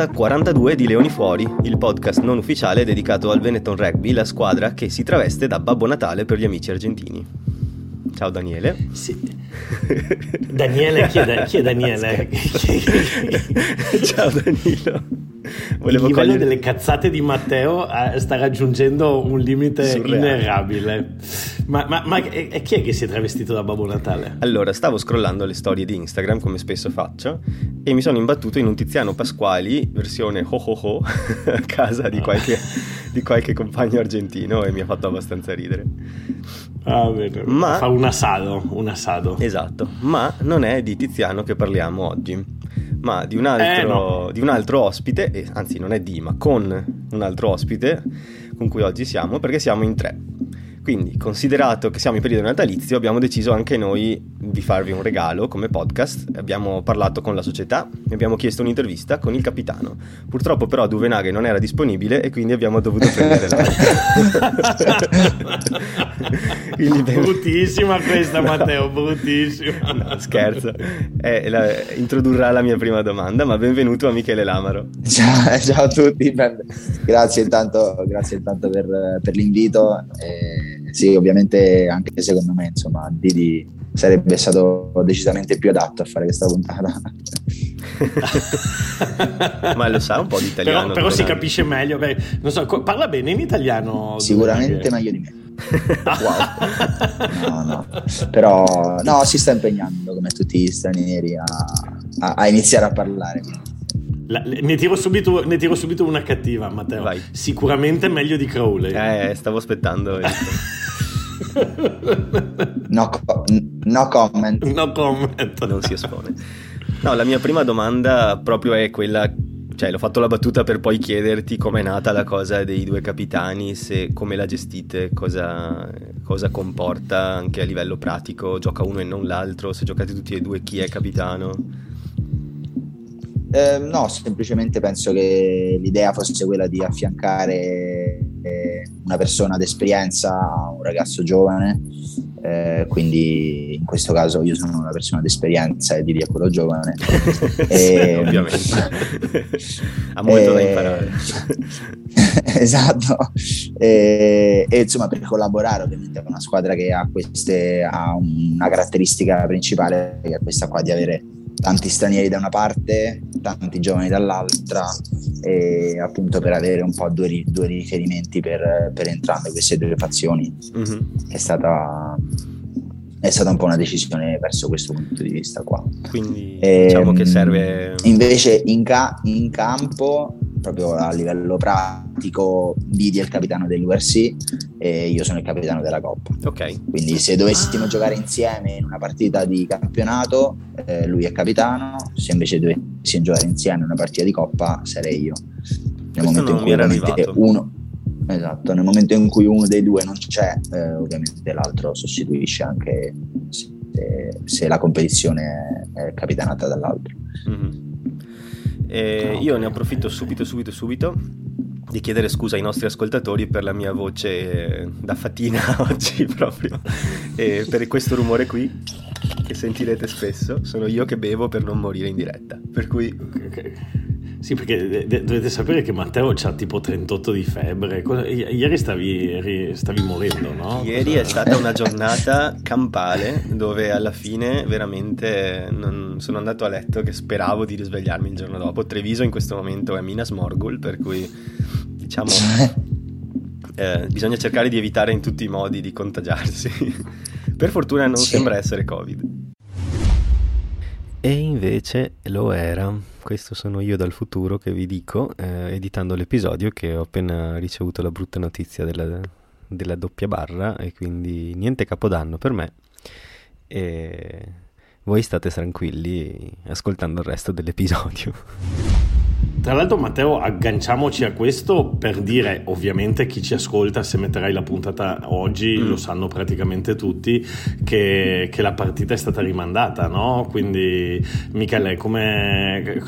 Puntata 42 di Leoni Fuori, il podcast non ufficiale dedicato al Benetton Rugby, la squadra che si traveste da Babbo Natale per gli amici argentini. Ciao Daniele. Sì. Daniele, chi è, chi è Daniele? Ciao Danilo. Volevo il livello cogliere... delle cazzate di Matteo eh, sta raggiungendo un limite Surreale. inerrabile. Ma, ma, ma e, chi è che si è travestito da Babbo Natale? Allora, stavo scrollando le storie di Instagram, come spesso faccio, e mi sono imbattuto in un Tiziano Pasquali, versione ho ho ho, a casa di qualche, di qualche compagno argentino e mi ha fatto abbastanza ridere. Ah, bene. Ma... Fa un assado, un assado. Esatto, ma non è di Tiziano che parliamo oggi ma di un altro, eh, no. di un altro ospite, anzi non è di, ma con un altro ospite con cui oggi siamo, perché siamo in tre. Quindi, considerato che siamo in periodo natalizio, abbiamo deciso anche noi di farvi un regalo come podcast. Abbiamo parlato con la società e abbiamo chiesto un'intervista con il capitano. Purtroppo, però, Duvenaghe non era disponibile e quindi abbiamo dovuto prendere la. ben... Bruttissima questa, Matteo, bruttissima. No, scherzo. Eh, la... introdurrà la mia prima domanda, ma benvenuto a Michele Lamaro. Ciao, ciao a tutti, grazie intanto, grazie intanto per, per l'invito. E sì, ovviamente anche secondo me, insomma, Didi sarebbe stato decisamente più adatto a fare questa puntata. Ma lo sa un po' di italiano. Però, però si capisce meglio. Beh, non so, parla bene in italiano. Sicuramente che... meglio di me. wow. No, no. Però no, si sta impegnando come tutti gli stranieri a, a, a iniziare a parlare. La, ne, tiro subito, ne, tiro subito, una cattiva, Matteo. Vai. Sicuramente meglio di Crowley. Eh, stavo aspettando. no, no, comment. No comment. Non si espone. No, la mia prima domanda proprio è quella cioè l'ho fatto la battuta per poi chiederti com'è nata la cosa dei due capitani, se come la gestite, cosa, cosa, comporta anche a livello pratico, gioca uno e non l'altro, se giocate tutti e due chi è capitano? Eh, no, semplicemente penso che l'idea fosse quella di affiancare una persona d'esperienza un ragazzo giovane, eh, quindi in questo caso io sono una persona d'esperienza e Didi è quello giovane. e, ovviamente, ha molto da imparare. esatto, e, e, insomma per collaborare ovviamente con una squadra che ha, queste, ha una caratteristica principale che è questa qua di avere tanti stranieri da una parte, tanti giovani dall'altra e appunto per avere un po' due, due riferimenti per, per, entrambe queste due fazioni mm-hmm. è, stata, è stata un po' una decisione verso questo punto di vista qua. Quindi e, diciamo che serve... Invece in, ca- in campo proprio a livello pratico Didi è il capitano dell'URC e io sono il capitano della Coppa. Ok. Quindi se dovessimo ah. giocare insieme in una partita di campionato, eh, lui è capitano, se invece dovessimo giocare insieme in una partita di Coppa, sarei io. Nel momento in cui uno Esatto, nel momento in cui uno dei due non c'è, eh, ovviamente l'altro sostituisce anche se, se la competizione è capitanata dall'altro. Mm-hmm. E io ne approfitto subito, subito, subito di chiedere scusa ai nostri ascoltatori per la mia voce da fatina oggi proprio e per questo rumore qui che sentirete spesso sono io che bevo per non morire in diretta per cui okay. Sì, perché dovete sapere che Matteo ha tipo 38 di febbre. Ieri stavi, stavi morendo, no? Ieri Cosa... è stata una giornata campale dove alla fine veramente non sono andato a letto che speravo di risvegliarmi il giorno dopo. Treviso in questo momento è Minas Morgul, per cui diciamo eh, bisogna cercare di evitare in tutti i modi di contagiarsi. per fortuna non sì. sembra essere Covid. E invece lo era. Questo sono io dal futuro che vi dico, eh, editando l'episodio, che ho appena ricevuto la brutta notizia della, della doppia barra e quindi niente capodanno per me. E voi state tranquilli ascoltando il resto dell'episodio. Tra l'altro Matteo agganciamoci a questo per dire ovviamente chi ci ascolta se metterai la puntata oggi mm. lo sanno praticamente tutti che, che, la partita è stata rimandata no? quindi Michele come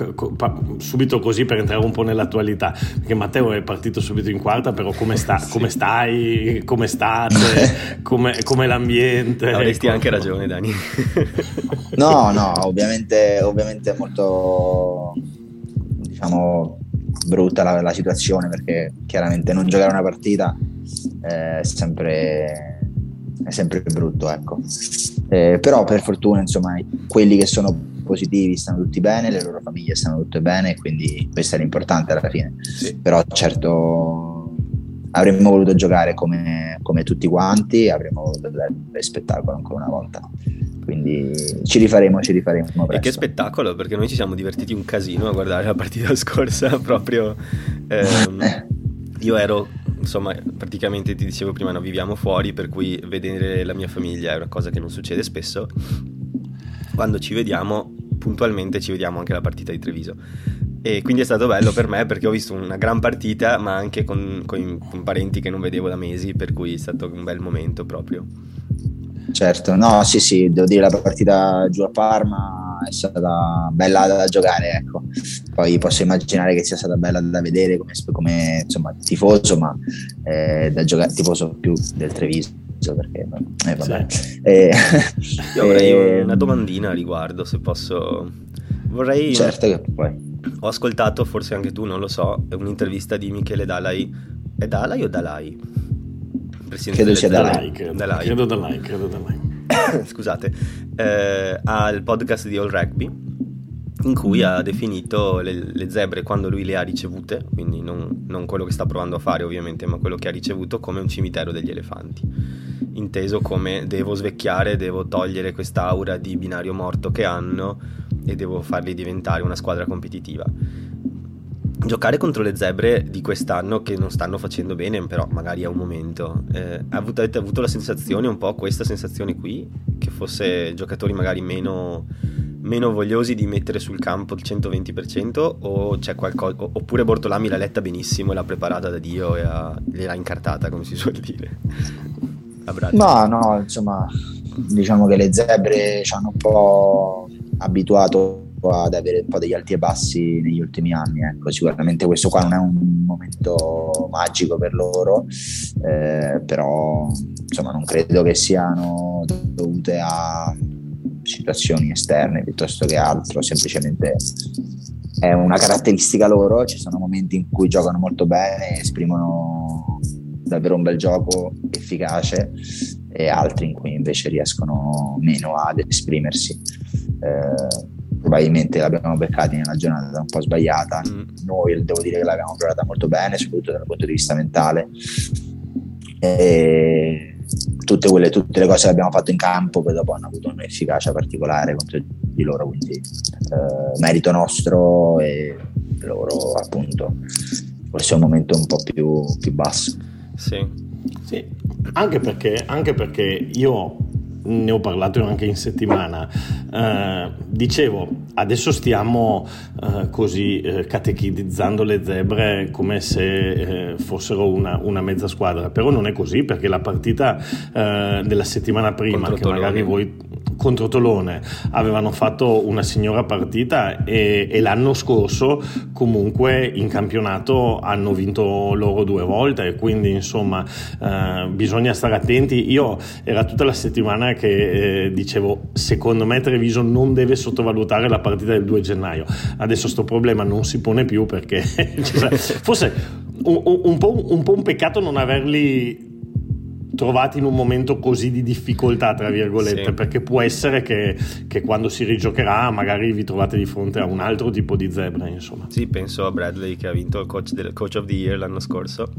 subito così per entrare un po' nell'attualità perché Matteo è partito subito in quarta però come, sta, sì. come stai come state come, come l'ambiente avresti anche ragione Dani no no ovviamente, ovviamente molto diciamo brutta la, la, situazione perché chiaramente non giocare una partita è sempre, è sempre brutto ecco. Eh, però per fortuna insomma quelli che sono positivi stanno tutti bene le loro famiglie stanno tutte bene quindi questo è l'importante alla fine sì. però certo avremmo voluto giocare come, come tutti quanti avremmo voluto dare spettacolo ancora una volta quindi ci rifaremo, ci rifaremo. Presto. E che spettacolo, perché noi ci siamo divertiti un casino a guardare la partita scorsa, proprio... Ehm, io ero, insomma, praticamente ti dicevo prima, no, viviamo fuori, per cui vedere la mia famiglia è una cosa che non succede spesso. Quando ci vediamo, puntualmente ci vediamo anche la partita di Treviso. E quindi è stato bello per me perché ho visto una gran partita, ma anche con, con, con parenti che non vedevo da mesi, per cui è stato un bel momento proprio. Certo, no, sì, sì, devo dire la partita giù a Parma è stata bella da giocare, ecco. Poi posso immaginare che sia stata bella da vedere come, come insomma, tifoso, ma eh, da giocare tifoso più del Treviso perché eh, vabbè. Sì. Eh, Io avrei una domandina a riguardo, se posso. Vorrei. Certo che poi. Ho ascoltato, forse anche tu, non lo so, un'intervista di Michele Dalai. È Dalai o Dalai? presidente credo sia Dalai, credo, Dalai. credo Dalai, credo Dalai. Scusate, eh, al podcast di All Rugby in cui ha definito le, le, zebre quando lui le ha ricevute, quindi non, non, quello che sta provando a fare ovviamente, ma quello che ha ricevuto come un cimitero degli elefanti, inteso come devo svecchiare, devo togliere quest'aura di binario morto che hanno e devo farli diventare una squadra competitiva giocare contro le zebre di quest'anno che non stanno facendo bene, però magari è un momento. Eh, avete avuto la sensazione, un po' questa sensazione qui, che fosse giocatori magari meno, meno vogliosi di mettere sul campo il 120% o c'è qualcosa, oppure Bortolami l'ha letta benissimo e l'ha preparata da Dio e ha, l'ha incartata, come si suol dire. No, no, insomma, diciamo che le zebre ci hanno un po' abituato ad avere un po' degli alti e bassi negli ultimi anni. Ecco. Sicuramente questo qua non è un momento magico per loro, eh, però insomma non credo che siano dovute a situazioni esterne piuttosto che altro, semplicemente è una caratteristica loro, ci sono momenti in cui giocano molto bene, esprimono davvero un bel gioco efficace e altri in cui invece riescono meno ad esprimersi. Eh, probabilmente l'abbiamo beccati nella giornata un po' sbagliata. Mm. Noi devo dire che l'abbiamo provata molto bene, soprattutto dal punto di vista mentale. E tutte, quelle, tutte le cose che abbiamo fatto in campo poi dopo hanno avuto un'efficacia particolare contro di loro, quindi eh, merito nostro e loro appunto forse è un momento un po' più, più basso. Sì. sì. Anche, perché, anche perché io ne ho parlato anche in settimana. Uh, dicevo, adesso stiamo uh, così uh, catechizzando le zebre come se fossero una, una, mezza squadra, però non è così perché la partita della settimana prima, Contro che Tolone. magari voi contro Tolone avevano fatto una signora partita e, e, l'anno scorso comunque in campionato hanno vinto loro due volte, quindi insomma bisogna stare attenti. Io era tutta la settimana che eh, dicevo secondo me Treviso non deve sottovalutare la partita del 2 gennaio adesso sto problema non si pone più perché cioè, forse un, un, po', un po' un peccato non averli trovati in un momento così di difficoltà, tra virgolette, sì. perché può essere che, che, quando si rigiocherà magari vi trovate di fronte a un altro tipo di zebra, insomma. Sì, penso a Bradley che ha vinto il coach, del, coach of the year l'anno scorso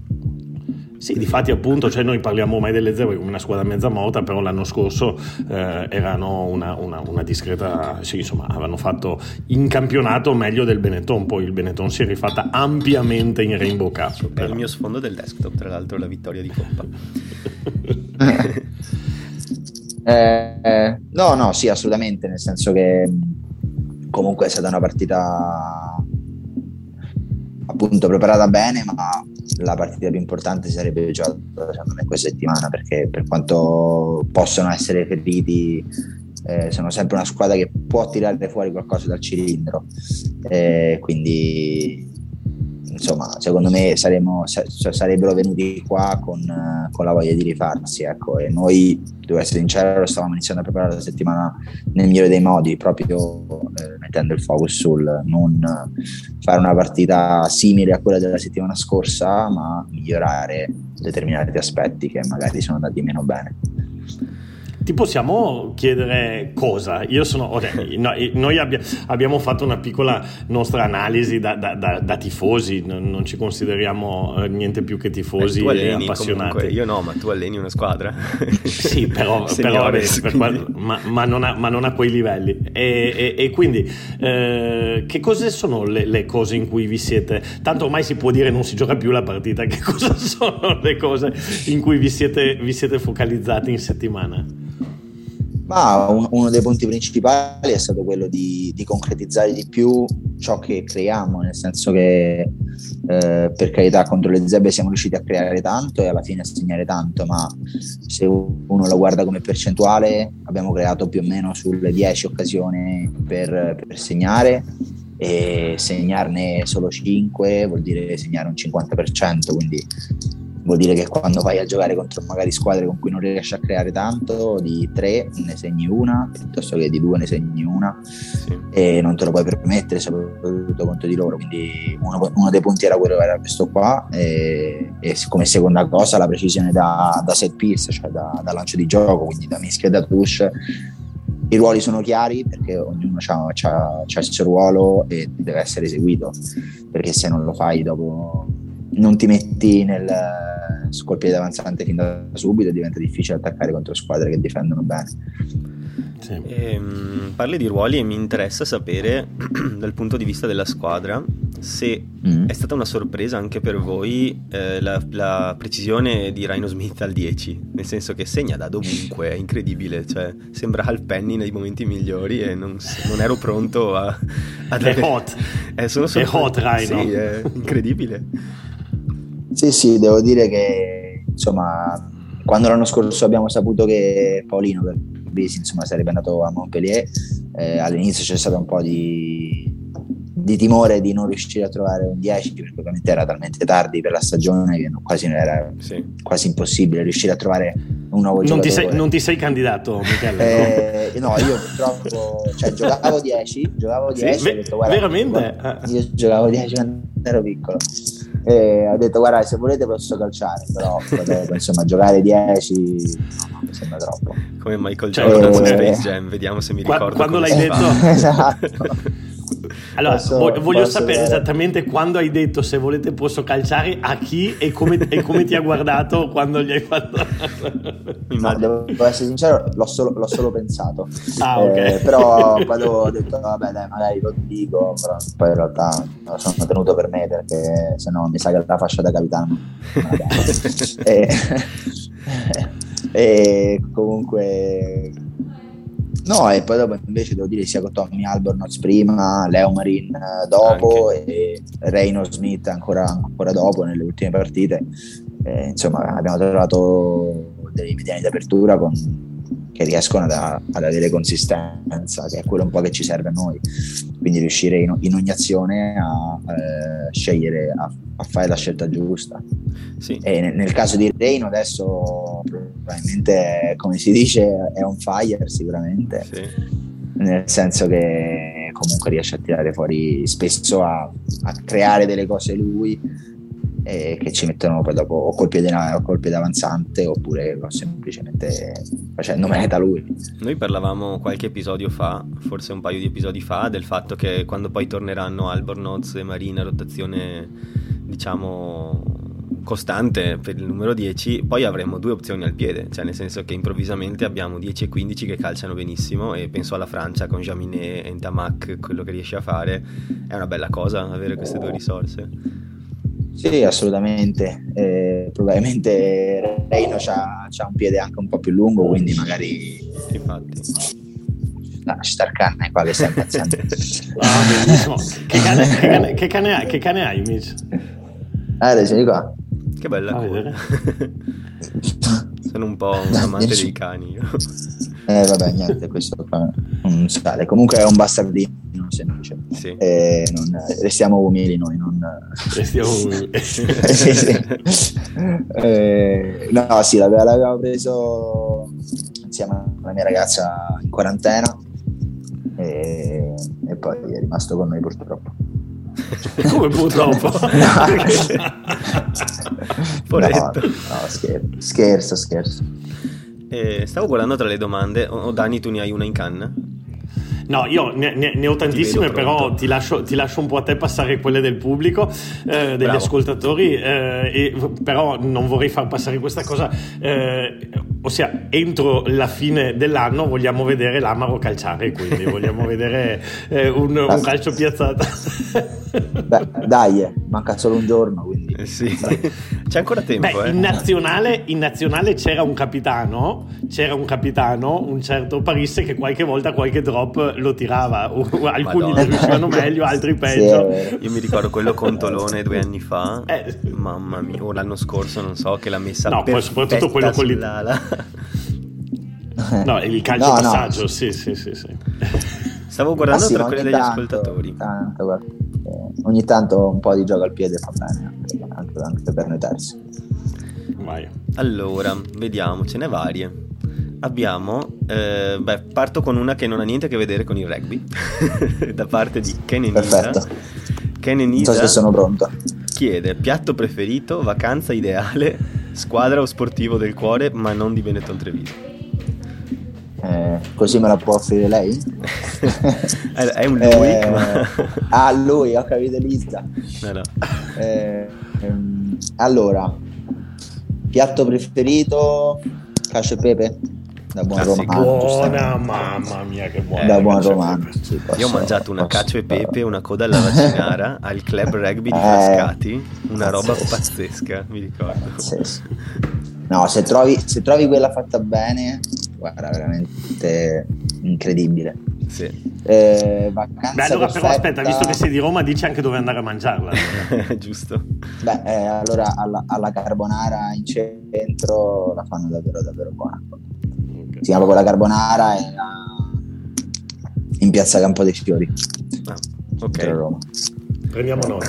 sì, difatti appunto, cioè noi parliamo mai delle zebre come una squadra mezza morta, però l'anno scorso eh, erano una, una, una, discreta, sì, insomma, avevano fatto in campionato meglio del Benetton, poi il Benetton si è rifatta ampiamente in Rainbow Cup. È il mio sfondo del desktop, tra l'altro, la vittoria di Coppa. eh, eh, no, no, sì, assolutamente, nel senso che comunque è stata una partita appunto preparata bene, ma la partita più importante sarebbe giocata secondo me questa settimana perché per quanto possono essere feriti eh, sono sempre una squadra che può tirare fuori qualcosa dal cilindro. Eh, quindi insomma secondo me saremo, sarebbero venuti qua con, con, la voglia di rifarsi ecco. e noi devo essere sincero stavamo iniziando a preparare la settimana nel migliore dei modi proprio eh, mettendo il focus sul non fare una partita simile a quella della settimana scorsa, ma migliorare determinati aspetti che magari sono andati meno bene. Ti possiamo chiedere cosa? Io sono. Okay, noi abbia, abbiamo fatto una piccola nostra analisi da, da, da, da tifosi, non, non, ci consideriamo eh, niente più che tifosi eh, e appassionati. Comunque, io no, ma tu alleni una squadra. sì, però, Signores, però qual, ma, ma, non a, ma, non a, quei livelli. E, e, e quindi, eh, che cose sono le, le, cose in cui vi siete? Tanto ormai si può dire non si gioca più la partita. Che cosa sono le cose in cui vi siete, vi siete focalizzati in settimana? Ma un, uno dei punti principali è stato quello di, di, concretizzare di più ciò che creiamo, nel senso che eh, per carità contro le zebre siamo riusciti a creare tanto e alla fine a segnare tanto, ma se uno la guarda come percentuale abbiamo creato più o meno sulle 10 occasioni per, per segnare e segnarne solo 5 vuol dire segnare un 50%, quindi vuol dire che quando vai a giocare contro magari squadre con cui non riesci a creare tanto, di tre ne segni una, piuttosto che di due ne segni una sì. e non te lo puoi permettere soprattutto contro di loro. Quindi uno, uno dei punti era quello era questo qua e, e come seconda cosa la precisione da, da set piece, cioè da, da, lancio di gioco, quindi da mischia e da touch. I ruoli sono chiari perché ognuno ha il suo ruolo e deve essere eseguito, perché se non lo fai dopo non ti metti nel sul piede avanzante fin da subito diventa difficile attaccare contro squadre che difendono bene. Sì. E, um, parli di ruoli e mi interessa sapere dal punto di vista della squadra se mm. è stata una sorpresa anche per voi eh, la, la, precisione di Rhino Smith al 10, nel senso che segna da dovunque, è incredibile, cioè, sembra Al Penny nei momenti migliori e non, non ero pronto a... a è hot, eh, sono sorpre- è hot Rhino. Sì, è incredibile. Sì, sì, devo dire che insomma, quando l'anno scorso abbiamo saputo che Paolino per insomma, sarebbe andato a Montpellier, eh, all'inizio c'è stato un po' di, di, timore di non riuscire a trovare un 10 perché ovviamente era talmente tardi per la stagione che quasi era sì. quasi impossibile riuscire a trovare un nuovo non giocatore. Ti sei, non ti sei candidato, Michele? Eh, no, io purtroppo cioè, giocavo 10, giocavo 10 sì, detto, veramente? Guarda, io giocavo 10 quando ero piccolo e ha detto guarda se volete posso calciare però insomma giocare 10 no, mi sembra troppo. Come Michael cioè, Jordan su Space Jam vediamo se mi ricordo quando l'hai detto. esatto allora, posso, voglio posso sapere dare... esattamente quando hai detto se volete posso calciare, a chi e come, e come ti ha guardato quando gli hai fatto. no, devo essere sincero, l'ho solo, l'ho solo pensato. Ah, ok. Eh, però quando ho detto, vabbè, dai, magari lo dico, però poi in realtà lo sono tenuto per me perché se no mi sa che la fascia da capitano. e, e comunque No, e poi dopo invece devo dire sia con Tommy Albornoz prima, Leo Marin eh, dopo Anche. e Reino Smith ancora, ancora, dopo nelle ultime partite. Eh, insomma, abbiamo trovato dei mediani d'apertura con, che riescono ad, ad, avere consistenza, che è quello un po' che ci serve a noi. Quindi riuscire in, in ogni azione a eh, scegliere, a, a, fare la scelta giusta. Sì. E nel, nel, caso di Reino adesso probabilmente, come si dice, è on fire sicuramente. Sì. Nel senso che comunque riesce a tirare fuori spesso a, a creare delle cose lui e che ci mettono poi dopo o col piede, o col piede avanzante oppure semplicemente facendo meta lui. Noi parlavamo qualche episodio fa, forse un paio di episodi fa, del fatto che quando poi torneranno Albornoz e Marina, rotazione diciamo costante per il numero 10, poi avremo due opzioni al piede, cioè nel senso che improvvisamente abbiamo 10 e 15 che calciano benissimo e penso alla Francia con Jaminet e Ntamak, quello che riesce a fare, è una bella cosa avere queste due risorse. Sì, assolutamente. Eh, probabilmente Reino ha un piede anche un po' più lungo, quindi magari. Infatti. No, ci sta il cane qua che sta impazzendo. ah. Che cane, che, cane, che, cane hai, che cane hai, Mitch? Ah, di qua. Che bella. Ah, Sono un po' un amante dei cani. eh, vabbè, niente, questo qua non sale. Comunque è un bastardino. Sì. Eh, non, restiamo umili noi, non... Restiamo umili. sì, sì. Eh, no, sì, l'avevamo preso insieme alla mia ragazza in quarantena e, e poi è rimasto con noi purtroppo. Come purtroppo? no, no, scherzo, scherzo. scherzo. Eh, stavo guardando tra le domande. O oh, Dani, tu ne hai una in canna? No, io ne, ne, ne ho tantissime, ti però ti lascio, ti lascio, un po' a te passare quelle del pubblico, eh, degli Bravo. ascoltatori, eh, e, però non vorrei far passare questa cosa. Eh, ossia, entro la fine dell'anno vogliamo vedere l'Amaro calciare, quindi vogliamo vedere eh, un, un, calcio piazzato. Beh, dai, eh, manca solo un giorno, quindi. Eh sì. C'è ancora tempo. Beh, in nazionale, in, nazionale, c'era un capitano, c'era un capitano, un certo Parisse, che qualche volta qualche drop lo tirava. Alcuni Madonna. riuscivano meglio, altri peggio. Sì, Io mi ricordo quello con Tolone due anni fa. Eh. Mamma mia, o l'anno scorso, non so, che l'ha messa No, poi soprattutto quello con l'Italia. No, il calcio no, passaggio, no. sì, sì, sì, sì. Stavo guardando ah, sì, tra quelle degli tanto, ascoltatori. Tanto, ogni tanto un po' di gioco al piede fa bene, anche, anche per noi terzi. Vai. Allora, vediamo, ce n'è varie. Abbiamo, eh, beh, parto con una che non ha niente a che vedere con il rugby, da parte di Kenenisa. Perfetto. Kenenisa non so se sono pronto. Chiede piatto preferito, vacanza ideale, squadra o sportivo del cuore, ma non di Benetton Treviso. Eh, così me la può offrire lei? è un lui. Eh, ma... ah, lui, ho capito Elisa. No, no. Eh, ehm, allora, piatto preferito, cacio e pepe? da buon romano. Buona, mamma mia, che buona. Da buon romano. Sì, posso, Io ho mangiato una cacio e pepe una coda alla vaccinara al club rugby di Frascati, eh, una roba pazzesca, mi ricordo. Pazzesco. No, se trovi, se trovi quella fatta bene, guarda, veramente incredibile. Sì. Eh, Beh, allora però aspetta, visto che sei di Roma, dici anche dove andare a mangiarla. Giusto. Beh, eh, allora alla, alla, carbonara in centro la fanno davvero davvero buona si chiama quella carbonara è in piazza Campo dei Fiori ah, ok Roma. prendiamo nota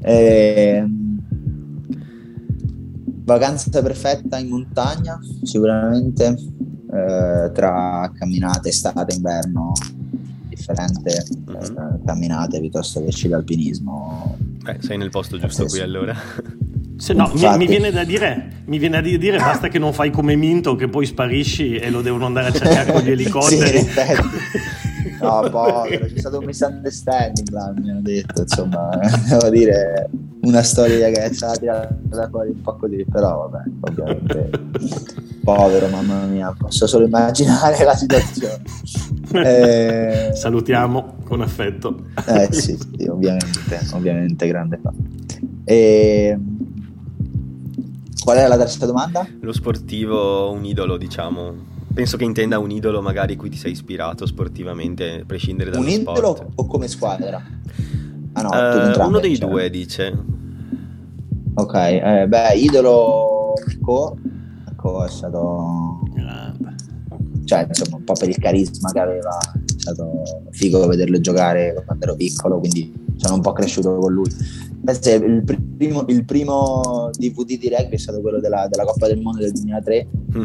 eh, vacanza perfetta in montagna sicuramente eh, tra camminate estate inverno differente mm-hmm. eh, camminate piuttosto che sci alpinismo eh, sei nel posto giusto qui allora. Se no, mi, mi, viene da dire, mi viene da dire basta che non fai come Minto che poi sparisci e lo devono andare a cercare con gli elicotteri. sì, no, povero, c'è stato un misunderstanding là, mi hanno detto, insomma, devo dire una storia che è stata tirata fuori un po' così, però vabbè, ovviamente povero, mamma mia, posso solo immaginare la situazione. Eh... Salutiamo con affetto. Eh sì, sì ovviamente, ovviamente grande fa. E Qual è la terza domanda? Lo sportivo, un idolo, diciamo. Penso che intenda un idolo magari cui ti sei ispirato sportivamente, a prescindere dallo un sport. Un idolo o come squadra? Ah no, uh, uno dei cioè. due dice. Ok, eh, beh, idolo Co, Co è stato... Cioè, insomma, un po' per il carisma che aveva, è stato figo vederlo giocare quando ero piccolo, quindi sono un po' cresciuto con lui il primo, il primo, DVD di rugby è stato quello della, della Coppa del Mondo del 2003 mm.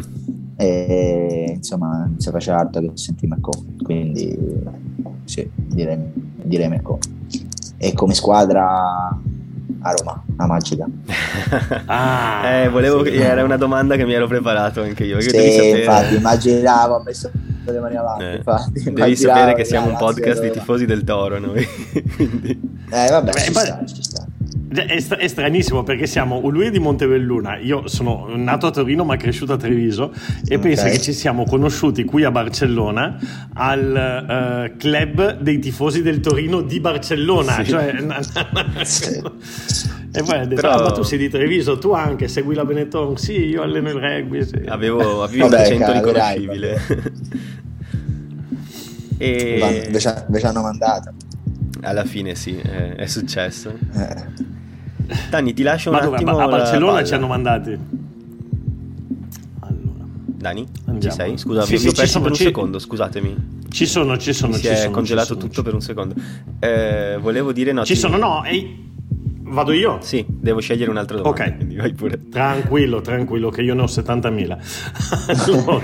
e insomma non si faceva altro che sentire Mecco quindi sì, direi, direi Mecco e come squadra a Roma, a Magica. ah, eh, volevo, sì. era una domanda che mi ero preparato anche io. Sì, infatti, immaginavo, ho messo le mani avanti. Eh, infatti, devi sapere che siamo un podcast di tifosi del Toro noi. Quindi... Eh, vabbè, Beh, ci, sta, ci sta. È, st- è, stranissimo perché siamo lui è di Montebelluna, io sono nato a Torino ma cresciuto a Treviso e okay. pensa che ci siamo conosciuti qui a Barcellona al uh, club dei tifosi del Torino di Barcellona. Sì. Cioè, sì. E poi ha detto: Però... ah, ma tu sei di Treviso, tu anche segui la Benetton? Sì, io alleno il rugby. Sì. Avevo, avevo un accento riconoscibile. e... Invece, invece hanno mandato. Alla fine sì, è, è successo. Eh. Dani, ti lascio un Ma attimo. Dove, a Barcellona ci hanno mandati. Allora. Dani, Andiamo. ci sei? Scusa, sì, mi sì, ho perso per un ci... secondo, scusatemi. Ci sono, ci sono. Mi ci si sono, è congelato sono, tutto per un secondo. Eh, volevo dire no. Ci sono, no. Ehi. Vado io? Sì, devo scegliere un'altra domanda. Ok, quindi vai pure. Tranquillo, tranquillo, che io ne ho 70.000. allora,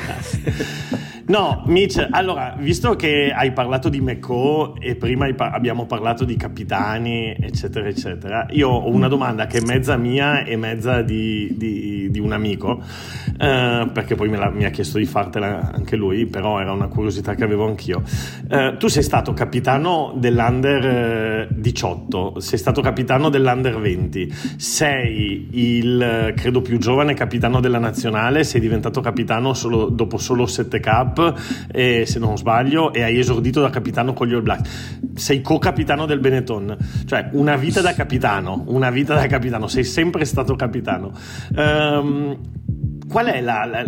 No, Mitch, allora, visto che hai parlato di Mecco e prima abbiamo parlato di capitani, eccetera, eccetera, io ho una domanda che è mezza mia e mezza di, di, di un amico, eh, perché poi la, mi ha chiesto di fartela anche lui, però era una curiosità che avevo anch'io. Eh, tu sei stato capitano dell'Under 18, sei stato capitano dell'Under 20, sei il, credo, più giovane capitano della nazionale, sei diventato capitano solo, dopo solo 7 Cup eh, se non sbaglio, e hai esordito da capitano con gli All Blacks. Sei co-capitano del Benetton, cioè una vita da capitano, una vita da capitano, sei sempre stato capitano. Um, qual è la, la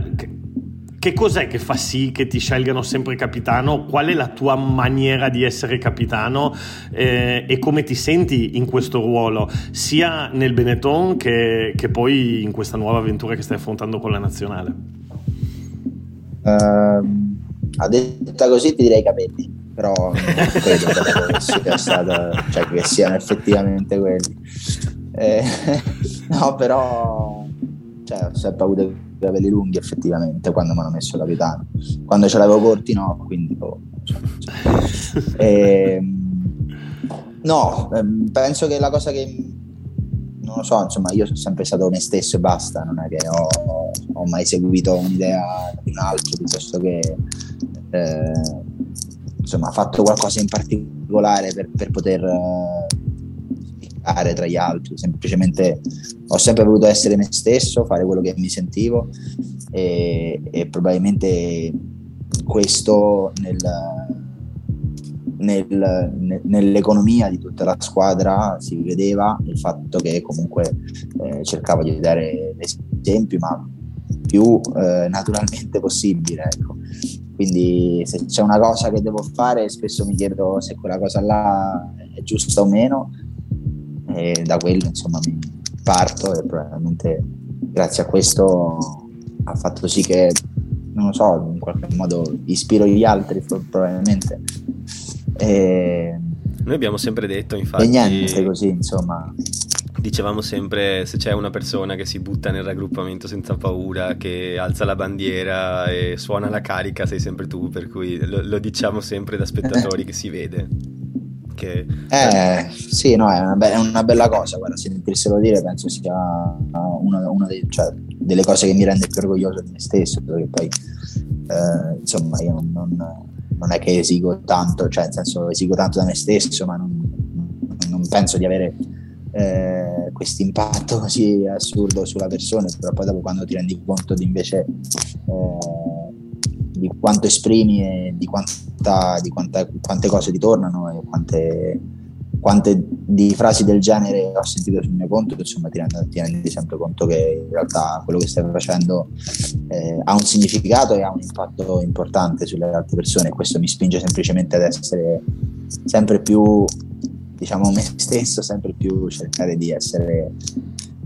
che cos'è che fa sì che ti scelgano sempre capitano? Qual è la tua maniera di essere capitano eh, e come ti senti in questo ruolo, sia nel Benetton che, che, poi in questa nuova avventura che stai affrontando con la nazionale? Uh, a detta così ti direi capelli, però non credo che, sia stata, cioè che siano effettivamente quelli. Eh, no, però cioè, ho sempre avuto i capelli lunghi effettivamente quando mi hanno messo capitano. Quando ce l'avevo corti no, quindi... Oh, cioè, cioè. Eh, no, ehm, penso che la cosa che non lo so, insomma, io sono sempre stato me stesso e basta, non è che ho, ho mai seguito un'idea di un altro piuttosto che eh, insomma, fatto qualcosa in particolare per, per poter eh, tra gli altri, semplicemente ho sempre voluto essere me stesso, fare quello che mi sentivo e, e probabilmente questo nel nel, nell'economia di tutta la squadra si vedeva il fatto che comunque eh, cercavo di dare esempi, ma più eh, naturalmente possibile. Ecco. Quindi se c'è una cosa che devo fare, spesso mi chiedo se quella cosa là è giusta o meno e da quello insomma mi parto e probabilmente grazie a questo ha fatto sì che non lo so, in qualche modo ispiro gli altri probabilmente e... Noi abbiamo sempre detto, infatti... E niente, così, insomma. Dicevamo sempre, se c'è una persona che si butta nel raggruppamento senza paura, che alza la bandiera e suona la carica, sei sempre tu, per cui lo, lo diciamo sempre da spettatori che si vede. Che... Eh, sì, no, è una, be- è una, bella cosa, guarda, sentirselo dire penso sia una, una dei, cioè, delle cose che mi rende più orgoglioso di me stesso, perché poi, eh, insomma, io non, non non è che esigo tanto, cioè nel senso esigo tanto da me stesso, ma non, non penso di avere eh, questo impatto così assurdo sulla persona, però poi dopo quando ti rendi conto di invece eh, di quanto esprimi e di, quanta, di quanta, quante cose ti tornano e quante quante di frasi del genere ho sentito sul mio conto, insomma ti rendi, ti rendi sempre conto che in realtà quello che stai facendo eh, ha un significato e ha un impatto importante sulle altre persone e questo mi spinge semplicemente ad essere sempre più diciamo me stesso, sempre più cercare di essere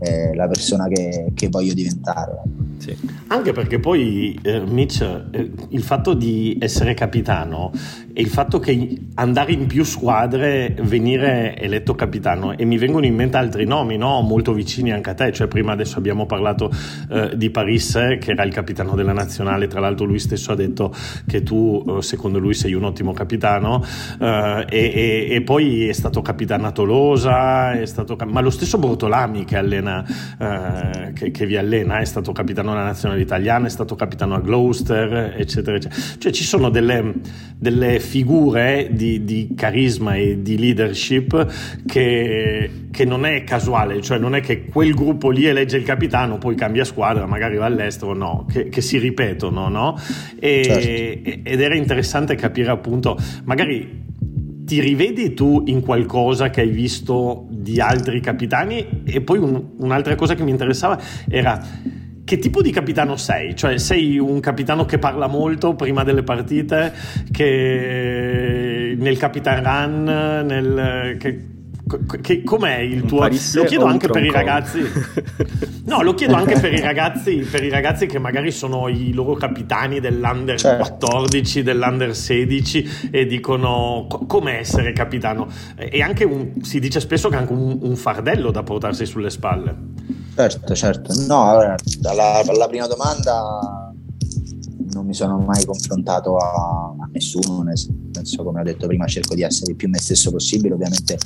eh, la persona che, che voglio diventare. Sì. Anche perché poi, eh, Mitch, eh, il fatto di essere capitano e il fatto che andare in più squadre, venire eletto capitano, e mi vengono in mente altri nomi, no? molto vicini anche a te, cioè prima adesso abbiamo parlato eh, di Paris, che era il capitano della nazionale, tra l'altro lui stesso ha detto che tu, eh, secondo lui, sei un ottimo capitano, eh, e, e, e, poi è stato capitano a Tolosa, è stato, ma lo stesso Bortolami che allena, eh, che, che vi allena, è stato capitano capitano alla nazionale italiana, è stato capitano a Gloucester, eccetera, eccetera. Cioè ci sono delle, delle figure di, di, carisma e di leadership che, che, non è casuale, cioè non è che quel gruppo lì elegge il capitano, poi cambia squadra, magari va all'estero, no, che, che si ripetono, no? E, certo. Ed era interessante capire appunto, magari ti rivedi tu in qualcosa che hai visto di altri capitani? E poi un, un'altra cosa che mi interessava era che tipo di capitano sei? Cioè sei un capitano che parla molto prima delle partite, che nel Capitan Run, nel... Che, che, com'è il tuo lo chiedo anche per i ragazzi no lo chiedo anche per i ragazzi per i ragazzi che magari sono i loro capitani dell'under certo. 14 dell'under 16 e dicono com'è essere capitano e anche un, si dice spesso che è anche un, un fardello da portarsi sulle spalle Certo, certo. No, allora, dalla, prima domanda non mi sono mai confrontato a, a, nessuno, nel senso come ho detto prima cerco di essere il più me stesso possibile, ovviamente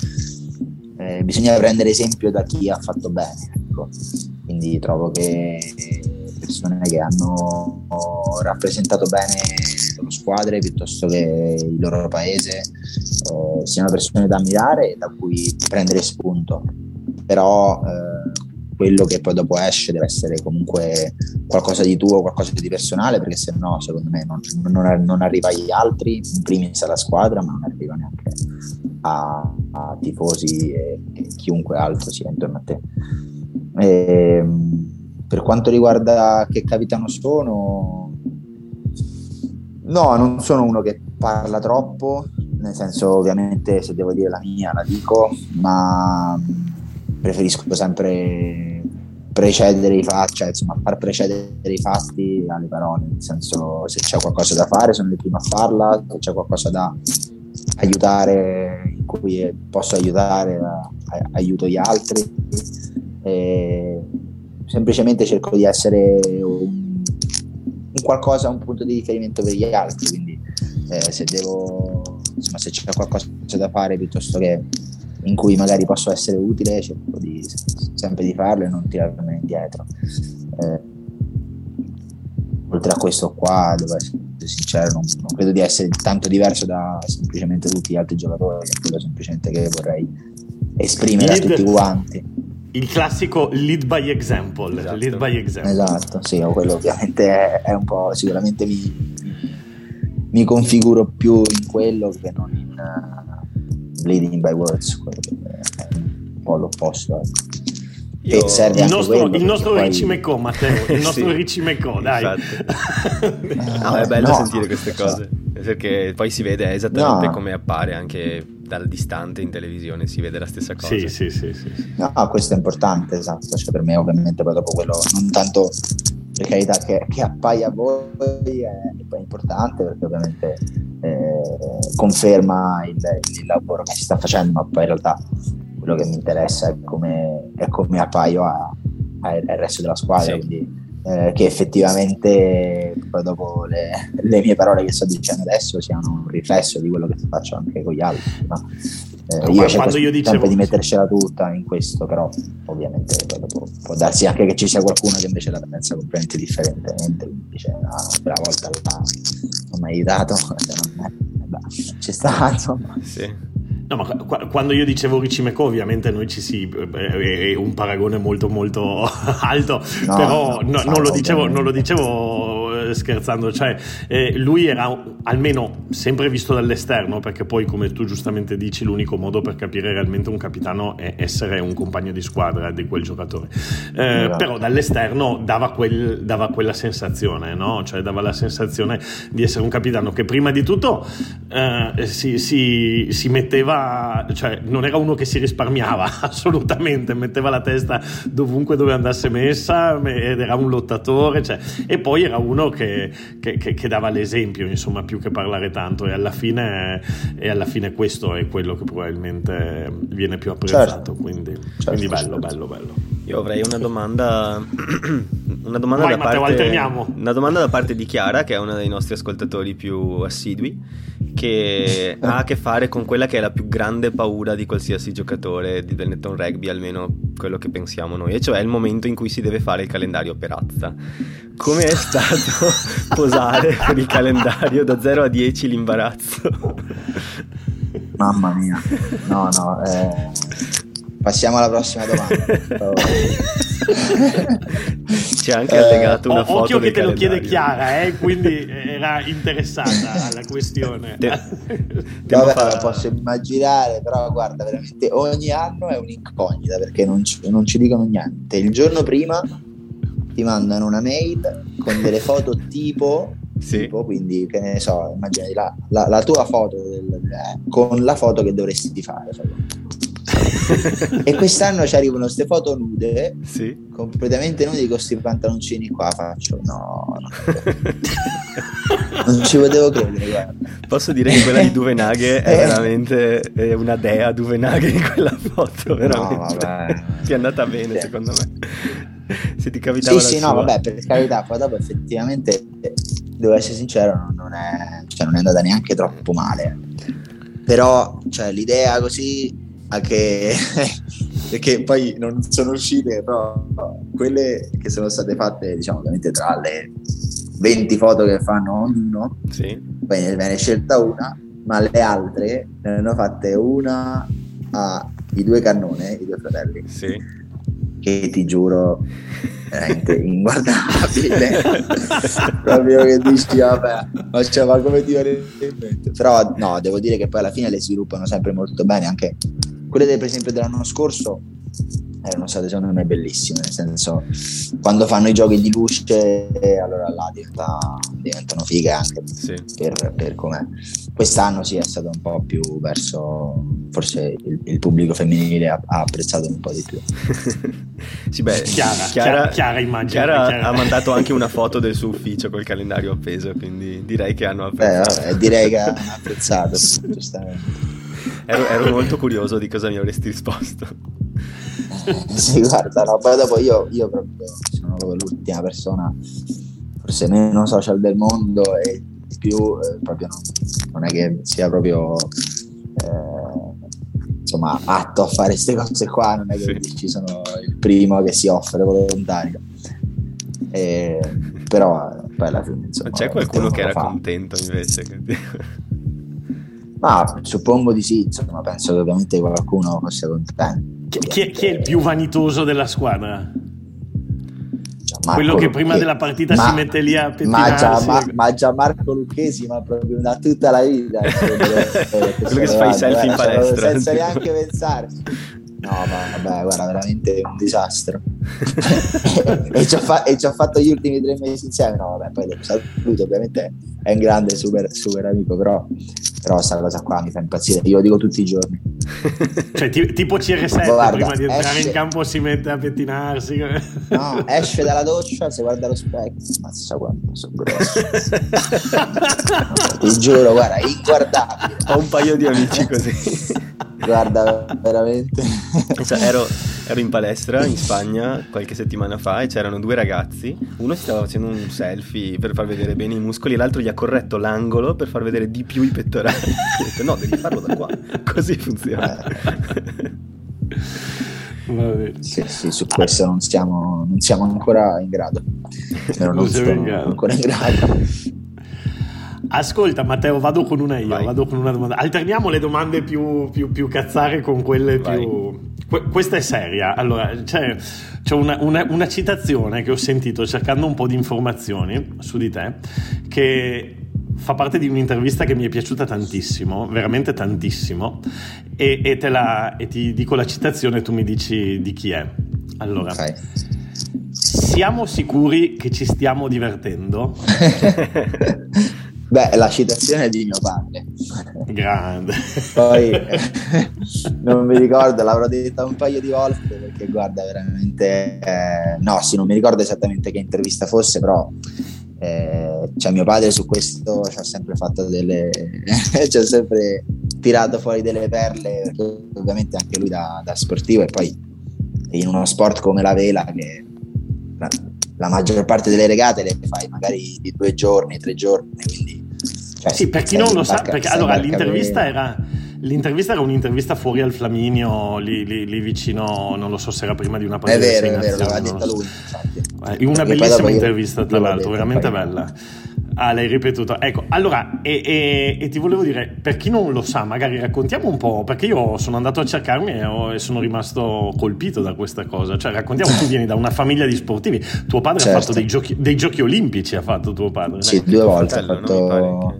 eh, bisogna prendere esempio da chi ha fatto bene, ecco. quindi trovo che persone che hanno rappresentato bene le loro squadre piuttosto che il loro paese eh, siano persone da ammirare e da cui prendere spunto, però eh, quello che poi dopo esce deve essere comunque qualcosa di tuo, qualcosa di personale, perché se no, secondo me, non, non, non arriva agli altri, in primis alla squadra, ma non arriva neanche a, a tifosi e, e, chiunque altro sia intorno a te. E, ehm, per quanto riguarda che capitano sono, no, non sono uno che parla troppo, nel senso ovviamente se devo dire la mia la dico, ma preferisco sempre precedere i fatti, cioè insomma far precedere i fatti alle parole, nel senso se c'è qualcosa da fare sono il primo a farla, se c'è qualcosa da aiutare in cui posso aiutare, aiuto gli altri. E semplicemente cerco di essere un, un, qualcosa, un punto di riferimento per gli altri, quindi eh, se devo, insomma, se c'è qualcosa da fare piuttosto che in cui magari posso essere utile, cerco di, sempre di farlo e non tirarmi indietro. Eh, oltre a questo qua, devo essere sincero, non, non, credo di essere tanto diverso da semplicemente tutti gli altri giocatori, è quello semplicemente che vorrei esprimere lead, a tutti quanti. Il classico lead by example, esatto. lead by example. Esatto, sì, quello ovviamente è, è un po', sicuramente mi, mi configuro più in quello che non in bleeding by words, è un po' l'opposto. Ecco. Io... Serve il nostro, il nostro poi... Ricci Mecco, Matteo, il nostro sì, Ricci Mecco, dai. no, è bello no, sentire queste cose, perché poi si vede esattamente no. come appare anche dal distante in televisione, si vede la stessa cosa. Sì, sì, sì. sì, sì. No, questo è importante, esatto, cioè per me ovviamente poi dopo quello, non tanto per carità che, che appaia a voi è, è importante perché ovviamente eh, conferma il, il, lavoro che si sta facendo, ma poi in realtà quello che mi interessa è come, è come appaio al resto della squadra, sì. quindi eh, che effettivamente poi dopo le, le, mie parole che sto dicendo adesso siano un riflesso di quello che faccio anche con gli altri. No? Eh, io cerco io dicevo... di mettercela tutta in questo, però ovviamente dopo, può darsi anche che ci sia qualcuno che invece la pensa completamente differentemente, dice no, quella volta non mi hai aiutato, non è, ci sta insomma. Sì. No, ma quando io dicevo Riccimeco, ovviamente noi ci si. è un paragone molto, molto alto, no, però no, non, lo dicevo, non, lo dicevo, scherzando, cioè eh, lui era almeno sempre visto dall'esterno, perché poi, come tu giustamente dici, l'unico modo per capire realmente un capitano è essere un compagno di squadra di quel giocatore. Eh, esatto. Però dall'esterno dava, quel, dava, quella sensazione, no? Cioè dava la sensazione di essere un capitano che prima di tutto eh, si, si, si metteva cioè non era uno che si risparmiava assolutamente, metteva la testa dovunque dove andasse messa ed era un lottatore, cioè, e poi era uno che, che, che, che, dava l'esempio, insomma, più che parlare tanto e alla, fine, e alla fine questo è quello che probabilmente viene più apprezzato, certo. quindi, certo, quindi bello, certo. bello, bello. Io avrei una domanda, una domanda, Vai, da Matteo, parte, una domanda da parte di Chiara, che è uno dei nostri ascoltatori più assidui, che ha a che fare con quella che è la più grande paura di qualsiasi giocatore di Benetton Rugby, almeno quello che pensiamo noi, e cioè il momento in cui si deve fare il calendario per Azza. Come è stato posare per il calendario da 0 a 10 l'imbarazzo? Mamma mia, no, no, eh Passiamo alla prossima domanda. C'è anche allegato una eh, foto. Occhio che te lo chiede Chiara, eh, quindi era interessata alla questione. Te, te Vabbè, fa... lo posso immaginare, però guarda, veramente ogni anno è un'incognita perché non ci, non ci dicono niente. Il giorno prima ti mandano una mail con delle foto tipo sì. Tipo, quindi che ne so, immagini la, la, la tua foto del, eh, con la foto che dovresti fare e quest'anno ci arrivano queste foto nude, sì. completamente nude con questi pantaloncini qua. Faccio no, no. non ci potevo credere. Guarda. Posso dire che quella di Duvenaghe è eh. veramente è una dea Duvenaghe in quella foto, veramente. No, Ti è andata bene, sì. secondo me. Se ti capitava Sì, sì, sua. no, vabbè, per carità, poi dopo effettivamente devo essere sincero, non è, cioè, non è andata neanche troppo male. Però cioè, l'idea così anche perché poi non sono uscite, però quelle che sono state fatte, diciamo, ovviamente tra le 20 foto che fanno ognuno, sì. poi ne viene scelta una, ma le altre ne hanno fatte una ai due cannone, i due fratelli. Sì. Che ti giuro, veramente inguardabile. Proprio che dici, vabbè, ma, cioè, ma come ti viene in mente? Però no, devo dire che poi alla fine le sviluppano sempre molto bene, anche quelle per esempio dell'anno scorso erano state secondo me bellissime, nel senso quando fanno i giochi di luce allora là diventa, diventano fighe anche sì. per, per com'è. Quest'anno sì è stato un po' più verso, forse il, il pubblico femminile ha, ha, apprezzato un po' di più. sì, beh, Chiara, Chiara, Chiara, immagino. Chiara, Chiara, ha mandato anche una foto del suo ufficio col calendario appeso, quindi direi che hanno apprezzato. Eh, vabbè, direi che hanno apprezzato, giustamente. Ero, ero molto curioso di cosa mi avresti risposto. sì, guarda, no, poi dopo io, io proprio sono proprio l'ultima persona, forse meno social del mondo e più eh, proprio non, non, è che sia proprio eh, insomma atto a fare queste cose qua, non è che sì. ci sono il primo che si offre volontario. E, però poi alla fine insomma, c'è qualcuno che era fa. contento invece ma suppongo di sì insomma penso che ovviamente qualcuno fosse contento. Chi, chi, è il più vanitoso della squadra? Marco quello che prima Lucchesi. della partita ma, si mette lì a pettinarsi ma, ma, già Marco Lucchesi ma proprio da tutta la vita quello che si fa i selfie in palestra. senza neanche pensarci no ma vabbè guarda veramente un disastro. E, ci fa- ci ha fatto gli ultimi tre mesi insieme. No vabbè poi lo saluto ovviamente è un grande super, super amico però però questa cosa qua mi fa impazzire, io lo dico tutti i giorni. cioè tipo CR7 Guarda, prima di entrare esce... in campo si mette a pettinarsi. no, esce dalla doccia, si guarda allo specchio, mazza quanto sono grosso. Ti giuro, guarda, inguardabile. Ho un paio di amici così. Guarda, veramente. Cioè, ero, ero, in palestra in Spagna qualche settimana fa e c'erano due ragazzi. Uno si stava facendo un selfie per far vedere bene i muscoli, e l'altro gli ha corretto l'angolo per far vedere di più i pettorali. Detto, no, devi farlo da qua. Così funziona. Sì, sì, su questo non siamo, non siamo ancora in grado. Però non, non siamo in grado. ancora in grado. Ascolta Matteo, vado con una io, Vai. vado con una domanda. Alterniamo le domande più, più, più cazzare con quelle Vai. più... questa è seria. Allora, c'è, c'è una, una, una, citazione che ho sentito cercando un po' di informazioni su di te, che fa parte di un'intervista che mi è piaciuta tantissimo, veramente tantissimo, e, e, la, e ti dico la citazione e tu mi dici di chi è. Allora... Okay. Siamo sicuri che ci stiamo divertendo? Beh, la citazione è di mio padre. Grande. Poi non mi ricordo, l'avrò detta un paio di volte perché guarda veramente... Eh, no, sì, non mi ricordo esattamente che intervista fosse, però eh, cioè mio padre su questo ci ha sempre fatto delle... ci ha sempre tirato fuori delle perle, perché ovviamente anche lui da, da sportivo e poi in uno sport come la vela che la maggior parte delle regate le fai magari di due giorni, tre giorni, quindi... Cioè, sì, per chi non lo sa, perché allora l'intervista era, l'intervista era un'intervista fuori al Flaminio, lì, lì, lì, vicino, non lo so se era prima di una partita. È vero, è vero, l'aveva detta lui, infatti. Eh, una bellissima intervista, tra l'altro, veramente bella. Ah, l'hai ripetuto. Ecco, allora, e, e, e, ti volevo dire, per chi non lo sa, magari raccontiamo un po', perché io sono andato a cercarmi e, ho, e sono rimasto colpito da questa cosa. Cioè, raccontiamo, tu vieni da una famiglia di sportivi, tuo padre certo. ha fatto dei giochi, dei giochi, olimpici, ha fatto tuo padre. Sì, due volte. ha fatto... No,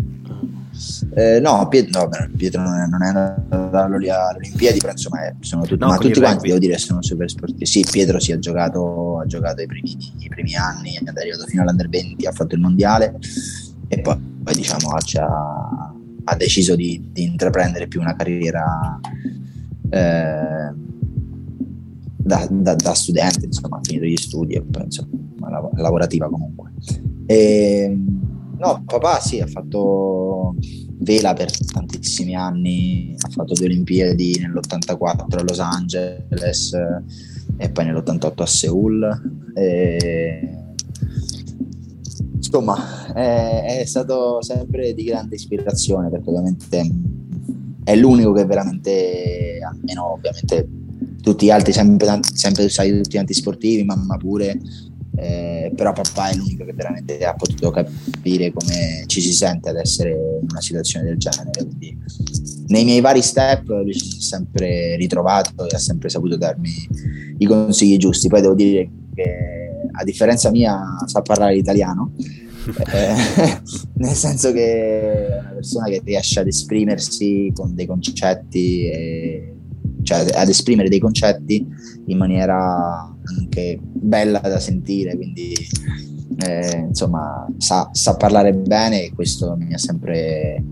eh, no, Pietro, no, Pietro non è, non è andato alle Olimpiadi, però insomma è, sono tutti, no, ma tutti quanti devo dire sono super sportivi. Sì, Pietro si sì, ha giocato, ha giocato i, primi, i primi anni, è arrivato fino all'Under 20, ha fatto il mondiale e poi, poi diciamo ha, ha deciso di, di, intraprendere più una carriera eh, da, da, da, studente, insomma, ha finito gli studi e poi insomma, lavorativa comunque. E, no, papà sì, ha fatto vela per tantissimi anni, ha fatto due Olimpiadi nell'84 a Los Angeles e poi nell'88 a Seoul. E... insomma, è, è, stato sempre di grande ispirazione perché ovviamente è l'unico che veramente, almeno ovviamente tutti gli altri, sempre, sempre sai, tutti antisportivi, mamma pure, eh, però papà è l'unico che veramente ha potuto capire come ci si sente ad essere in una situazione del genere. Quindi nei miei vari step lui si è sempre ritrovato e ha sempre saputo darmi i consigli giusti. Poi devo dire che a differenza mia sa parlare l'italiano. eh, nel senso che è una persona che riesce ad esprimersi con dei concetti e cioè ad esprimere dei concetti in maniera anche bella da sentire, quindi eh, insomma sa, sa, parlare bene e questo mi ha sempre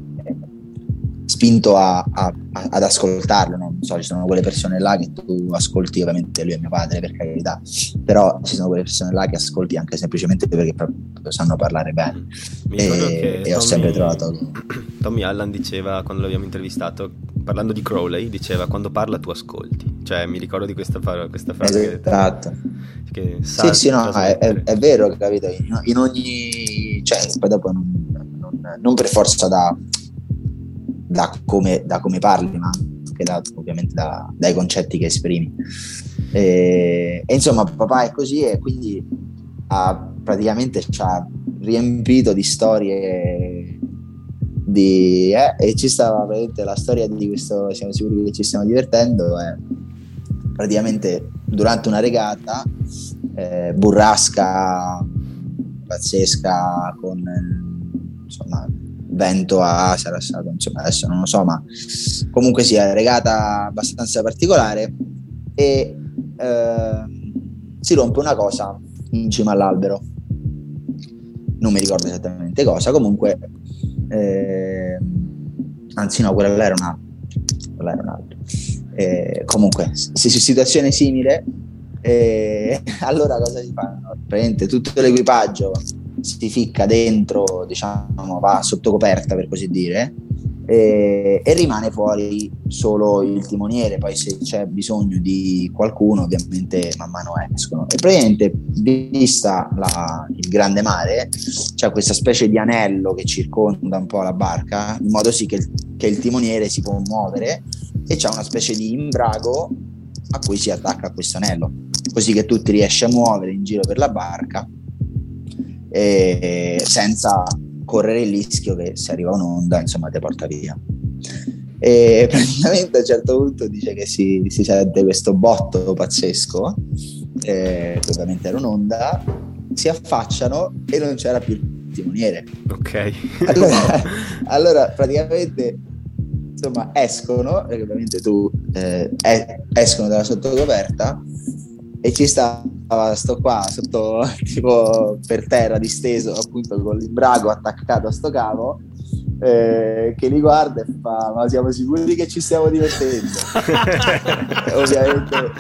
spinto a, a, ad ascoltarlo. No? Non so, ci sono quelle persone là che tu ascolti, ovviamente lui è mio padre per carità, però ci sono quelle persone là che ascolti anche semplicemente perché sanno parlare bene. E, e Tommy, ho sempre trovato. Tommy Allan diceva quando l'abbiamo intervistato, parlando di Crowley, diceva quando parla tu ascolti. Cioè, mi ricordo di questa, questa frase. Esatto. Che, che sì, sì, no, è, è, è, vero, capito? In, in, ogni. cioè, poi dopo non, non, non per forza da da come, da come parli, ma anche da, ovviamente da, dai concetti che esprimi. E, e, insomma, papà è così e quindi ha, praticamente ci ha riempito di storie di, eh, e ci stava praticamente la storia di questo, siamo sicuri che ci stiamo divertendo, è praticamente durante una regata eh, burrasca pazzesca con insomma vento a sarà stato, insomma adesso non lo so, ma comunque sia regata abbastanza particolare e eh, si rompe una cosa in cima all'albero. Non mi ricordo esattamente cosa, comunque eh, anzi no, quella là era una quella era un'altra. Eh, comunque, situazione simile, eh, allora cosa si fa? Praticamente tutto l'equipaggio si ficca dentro, diciamo, va sotto coperta per così dire, e, e, rimane fuori solo il timoniere. Poi, se c'è bisogno di qualcuno, ovviamente man mano escono. E praticamente, vista la, il grande mare, c'è questa specie di anello che circonda un po' la barca, in modo sì che il, che il timoniere si può muovere e c'è una specie di imbrago a cui si attacca questo anello, così che tu ti riesci a muovere in giro per la barca e senza correre il rischio che se arriva un'onda insomma ti porta via. E praticamente a un certo punto dice che si, si sente questo botto pazzesco eh, ovviamente era un'onda si affacciano e non c'era più il timoniere. Ok. Allora, allora praticamente insomma escono perché ovviamente tu eh, escono dalla sottocoperta e ci stava sto qua sotto tipo per terra disteso appunto con l'imbrago attaccato a sto cavo eh, che li guarda e fa ma siamo sicuri che ci stiamo divertendo? Ovviamente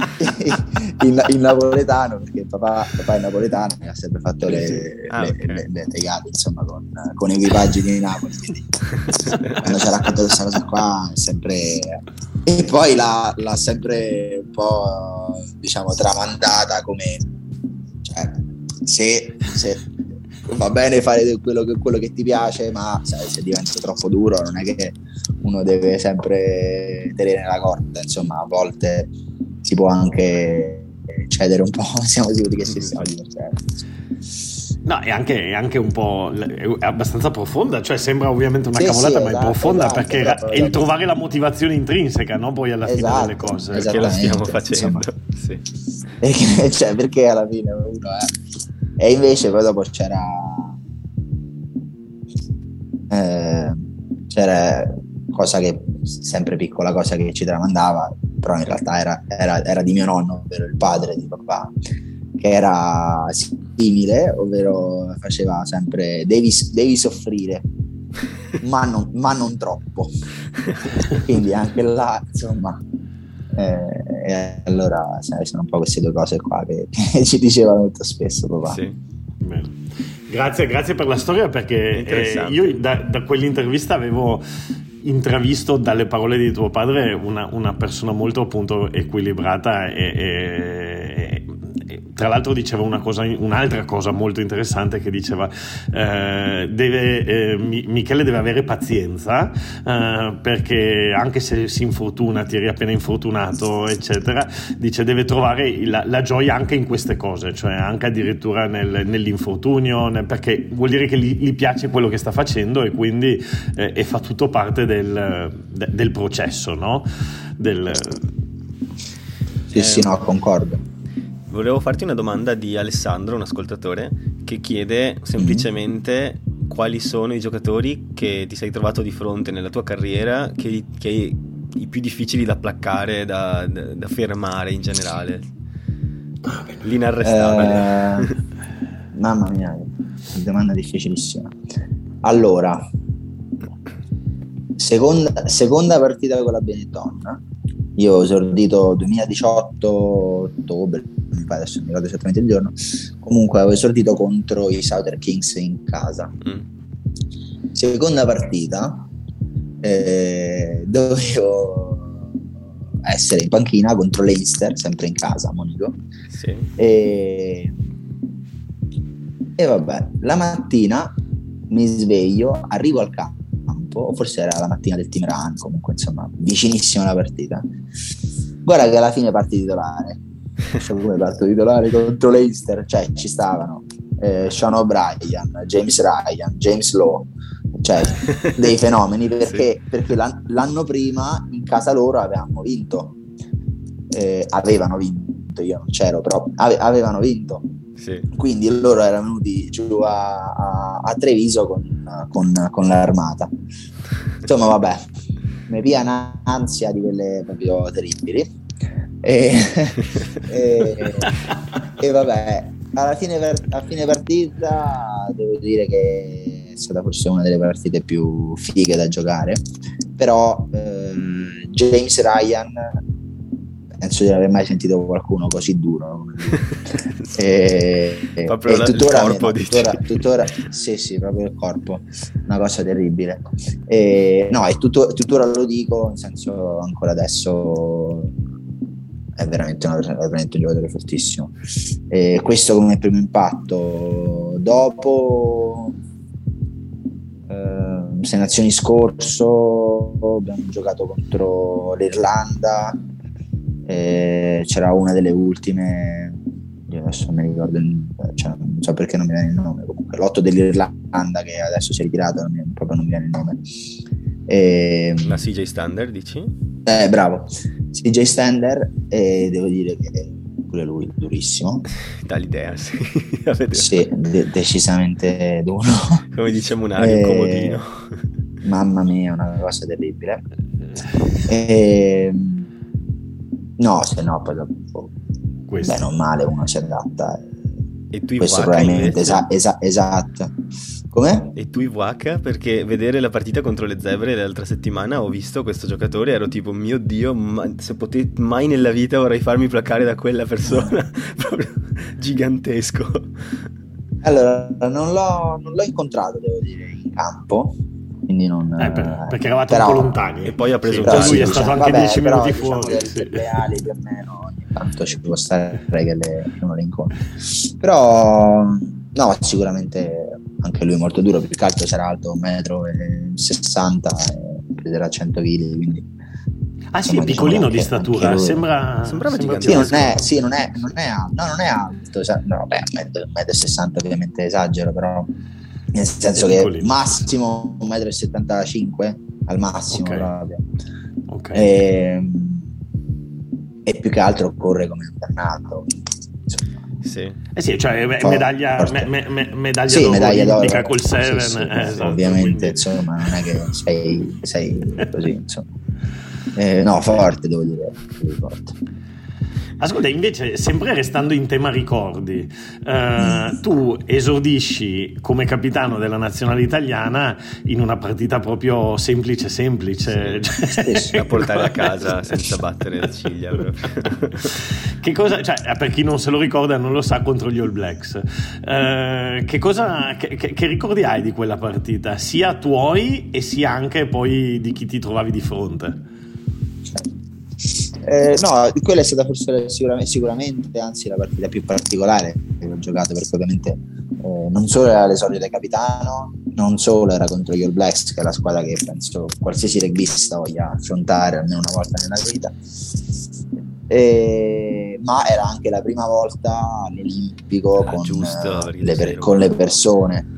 in, in, napoletano perché papà, papà, è napoletano e ha sempre fatto le, ah, le, okay. le, le, gare insomma con, con equipaggi di Napoli quindi quando ci ha raccontato questa cosa qua è sempre e poi l'ha, l'ha sempre un po' diciamo tramandata come cioè, se, se va bene fare quello che, quello che ti piace, ma sai, se diventa troppo duro non è che uno deve sempre tenere la corda, insomma a volte si può anche cedere un po', siamo sicuri che si stiamo divertendo. No, è anche, è anche, un po' è abbastanza profonda, cioè sembra ovviamente una sì, cavolata, sì, ma esatto, è profonda esatto, perché esatto, è il trovare la motivazione intrinseca, no? Poi alla fine delle esatto, cose. Perché la stiamo facendo. Sì. Perché, cioè, perché alla fine uno è. E invece poi dopo c'era. Eh, c'era cosa che sempre piccola cosa che ci tramandava, però in realtà era, era, era di mio nonno, ovvero il padre di papà che era simile, ovvero faceva sempre devi, devi soffrire, ma non, ma non, troppo. Quindi anche là, insomma, eh, e allora sono un po' queste due cose qua che, che ci diceva molto spesso papà. Sì. Grazie, grazie per la storia perché eh, io da, da quell'intervista avevo intravisto dalle parole di tuo padre una, una persona molto appunto equilibrata e, e tra l'altro diceva cosa, un'altra cosa molto interessante che diceva eh, deve, eh, Michele deve avere pazienza eh, perché anche se si infortuna, ti eri appena infortunato eccetera, dice deve trovare la, la gioia anche in queste cose, cioè anche addirittura nel, nell'infortunio nel, perché vuol dire che gli, gli, piace quello che sta facendo e quindi eh, e fa tutto parte del, de, del processo no? del, sì sì no concordo Volevo farti una domanda di Alessandro, un ascoltatore, che chiede semplicemente mm-hmm. quali sono i giocatori che ti sei trovato di fronte nella tua carriera che, che i più difficili da placcare, da, da, da fermare in generale. L'inarrestabile. Eh, mamma mia, domanda difficilissima. Allora, seconda, seconda partita con la Benetton. Io ho esordito 2018 ottobre, pare adesso non ricordo esattamente il giorno, comunque avevo esordito contro i Southern Kings in casa. Mm. Seconda partita, eh, dovevo essere in panchina contro l'Einster, sempre in casa, Monico. Sì. E, e vabbè, la mattina mi sveglio, arrivo al campo, o forse era la mattina del team run, comunque insomma, vicinissimo alla partita. Guarda che alla fine parti titolare cioè, come parto titolare contro l'Eister, cioè ci stavano eh, Sean O'Brien, James Ryan, James Lowe, cioè dei fenomeni perché, sì. perché l'anno prima in casa loro avevamo vinto, eh, avevano vinto, io non c'ero, però ave- avevano vinto. Sì. Quindi loro erano venuti giù a, a, a Treviso con, con, con l'armata. Insomma, vabbè, mi pia un'ansia di quelle proprio terribili e, e, e, vabbè, alla fine, a fine partita devo dire che è stata forse una delle partite più fighe da giocare, però ehm, James Ryan penso di non aver mai sentito qualcuno così duro. E, proprio e tuttora, il corpo, tuttora, tuttora, sì sì proprio il corpo una cosa terribile. E, no e tutto, tuttora lo dico nel senso ancora adesso è veramente, una, è veramente un giocatore fortissimo. E questo come primo impatto. Dopo eh, sei nazioni scorso abbiamo giocato contro l'Irlanda, c'era una delle ultime, io adesso non mi ricordo, cioè, non so perché non mi viene il nome, comunque l'otto dell'Irlanda che adesso si è ritirato, proprio non mi viene il nome. E, La CJ Standard dici? Eh, bravo. CJ Stander e devo dire che pure lui durissimo. Dà l'idea, sì. sì, de- decisamente duro. Come diciamo un aria, e... comodino. Mamma mia, una cosa terribile. E... No, se no poi dopo... Questo. Beh, non male, uno si adatta. E tu Questo probabilmente, esa- esa- esatto. Come? E tu Iwaka, perché vedere la partita contro le zebre l'altra settimana ho visto questo giocatore ero tipo, mio Dio, ma se potevo mai nella vita vorrei farmi placare da quella persona, proprio gigantesco. Allora, non l'ho, non l'ho incontrato, devo dire, in campo, quindi non, eh, per, perché eravate però, un po' lontani e poi ha preso sì, un lui è stato anche 10 minuti diciamo fuori sì. le ali più o meno ogni tanto ci può stare che, le, uno le incontri però no sicuramente anche lui molto duro, più che altro sarà alto 1,60 m e peserà 100 kg, quindi Ah sì, è piccolino di statura, sembra, sembrava sembra sì, non è, sì, non è, non è, alto, no, non è alto, no, beh, 1,60 m ovviamente esagero, però nel senso che massimo 1,75 m al massimo okay. proprio. Okay. E, e, più che altro corre come un dannato. Sì. Eh sì, cioè medaglia, me, me, medaglia, sì, d'oro medaglia d'oro. col Seven. Sì, sì, eh, esatto, ovviamente, quindi... insomma, non è che sei, sei così, insomma. Eh, no, forte, devo dire, forte. Ascolta, invece, sempre restando in tema ricordi, eh, tu esordisci come capitano della nazionale italiana in una partita proprio semplice, semplice. Sì, cioè, da portare a casa senza battere la ciglia. che cosa, cioè, per chi non se lo ricorda, non lo sa, contro gli All Blacks. Eh, che, cosa, che, che ricordi hai di quella partita? Sia tuoi e sia anche poi di chi ti trovavi di fronte? Eh, no, quella è stata forse sicuramente, sicuramente, anzi la partita più particolare che ho giocato perché ovviamente eh, non solo era l'esordio da capitano, non solo era contro gli All Blacks che è la squadra che penso qualsiasi rugbista voglia affrontare almeno una volta nella vita e, ma era anche la prima volta all'Olimpico ah, con, giusto, le per, con le persone.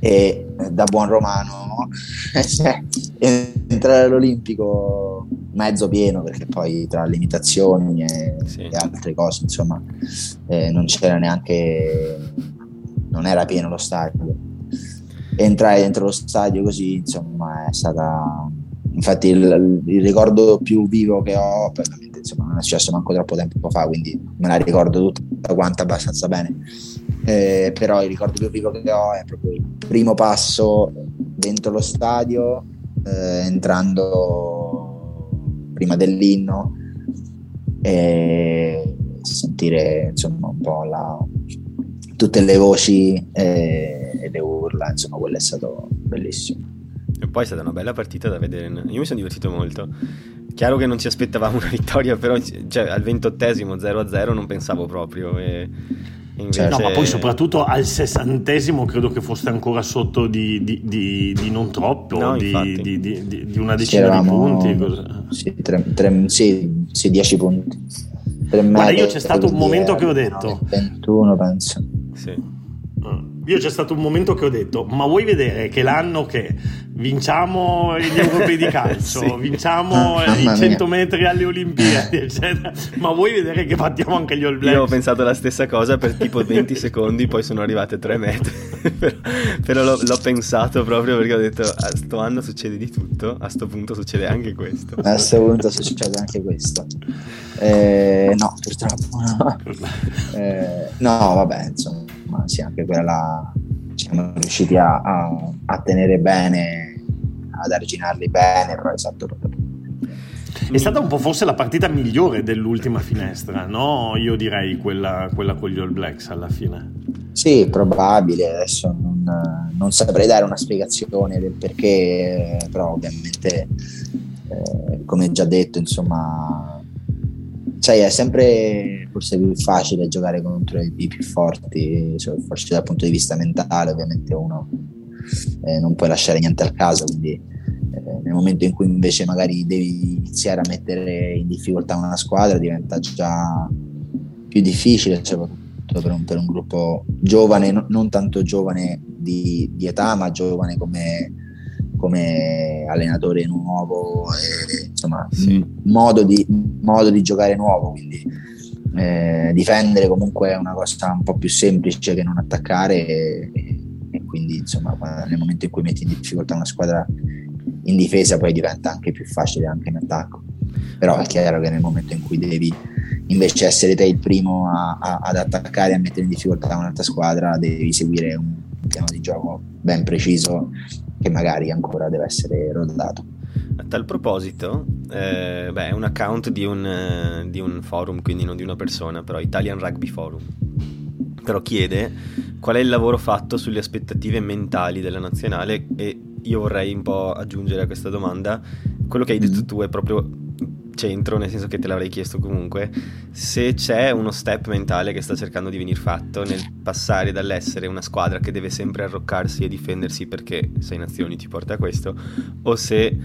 E da buon romano cioè, entrare all'Olimpico mezzo pieno perché poi tra limitazioni e, sì. e altre cose insomma eh, non c'era neanche non era pieno lo stadio entrare dentro lo stadio così insomma è stata infatti il, il ricordo più vivo che ho insomma non è successo manco troppo tempo fa quindi me la ricordo tutta quanta abbastanza bene eh, però il ricordo più vivo che ho è proprio il primo passo dentro lo stadio eh, entrando prima dell'inno e sentire insomma un po' la, tutte le voci e, e le urla insomma quello è stato bellissimo. E poi è stata una bella partita da vedere. Io mi sono divertito molto. Chiaro che non ci aspettavamo una vittoria però cioè, al ventottesimo 0-0 non pensavo proprio e Invece... No, ma poi soprattutto al sessantesimo credo che fosse ancora sotto di, di, di, di non troppo, no, di, una decina eravamo, di punti. Sì, tre, tre, sì, sì, 10 punti. Guarda, io c'è stato un momento che ho detto... 21 penso. Sì. Mm. Io c'è stato un momento che ho detto, ma vuoi vedere che l'anno che vinciamo gli europei di calcio, sì. vinciamo ah, i 100 mia. metri alle Olimpiadi, eccetera, ma vuoi vedere che battiamo anche gli All Blacks? Io ho pensato la stessa cosa per tipo 20 secondi, poi sono arrivate 3 metri, però, però l'ho, l'ho, pensato proprio perché ho detto, a sto anno succede di tutto, a sto punto succede anche questo. A sto punto succede anche questo. Eh, no, purtroppo no. Eh, no, vabbè, insomma ma sì, anche quella siamo riusciti a, a, a tenere bene, ad arginarli bene, però esatto. È stata un po' forse la partita migliore dell'ultima finestra, no? Io direi quella, quella con gli All Blacks alla fine. Sì, probabile, adesso non, non saprei dare una spiegazione del perché, però ovviamente, eh, come già detto, insomma, sai, è sempre forse più facile giocare contro i, più forti, forse dal punto di vista mentale, ovviamente uno eh, non puoi lasciare niente al caso, quindi eh, nel momento in cui invece magari devi iniziare a mettere in difficoltà una squadra diventa già più difficile, soprattutto per un, per un gruppo giovane, no, non tanto giovane di, di età, ma giovane come come allenatore nuovo, e, insomma, sì. modo, di, modo, di, giocare nuovo. Quindi eh, difendere comunque è una cosa un po' più semplice che non attaccare. E, e quindi, insomma, nel momento in cui metti in difficoltà una squadra in difesa, poi diventa anche più facile anche in attacco. Però è chiaro che nel momento in cui devi invece essere te il primo a, a, ad attaccare e a mettere in difficoltà un'altra squadra, devi seguire un piano di gioco ben preciso che magari ancora deve essere rodato. A tal proposito, eh, beh, è un account di un, eh, di un forum, quindi non di una persona, però Italian Rugby Forum. Però chiede qual è il lavoro fatto sulle aspettative mentali della nazionale e io vorrei un po' aggiungere a questa domanda quello che hai detto mm. tu è proprio centro, nel senso che te l'avrei chiesto comunque, se c'è uno step mentale che sta cercando di venire fatto nel passare dall'essere una squadra che deve sempre arroccarsi e difendersi perché sei nazioni ti porta a questo, o se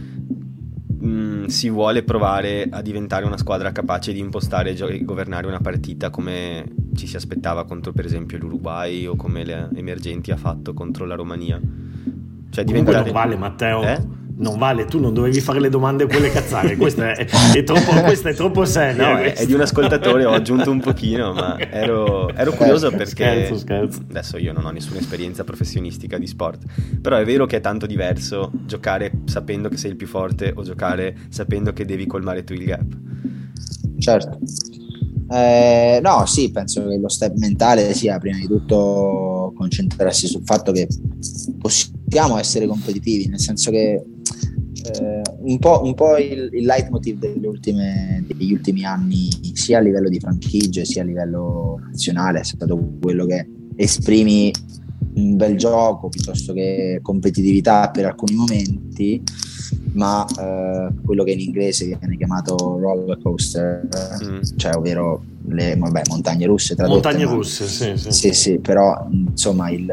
mh, si vuole provare a diventare una squadra capace di impostare e gio- governare una partita come ci si aspettava contro per esempio l'Uruguay o come le emergenti ha fatto contro la Romania. Cioè diventare... Comunque non vale Matteo. Eh? Non vale, tu non dovevi fare le domande quelle cazzare, questa è, è, troppo, questa è troppo seria. No, è, è, di un ascoltatore, ho aggiunto un pochino, ma ero, ero curioso perché scherzo, scherzo. adesso io non ho nessuna esperienza professionistica di sport, però è vero che è tanto diverso giocare sapendo che sei il più forte o giocare sapendo che devi colmare tu il gap. Certo. Eh, no, sì, penso che lo step mentale sia prima di tutto concentrarsi sul fatto che possiamo essere competitivi, nel senso che eh, un po', un po il, il, leitmotiv ultime, degli ultimi anni, sia a livello di franchigie sia a livello nazionale, è stato quello che esprimi un bel gioco piuttosto che competitività per alcuni momenti ma eh, quello che in inglese viene chiamato roller coaster, mm. cioè ovvero le vabbè, montagne russe tradotte. Montagne ma, russe, sì, sì. Sì, sì, però insomma il,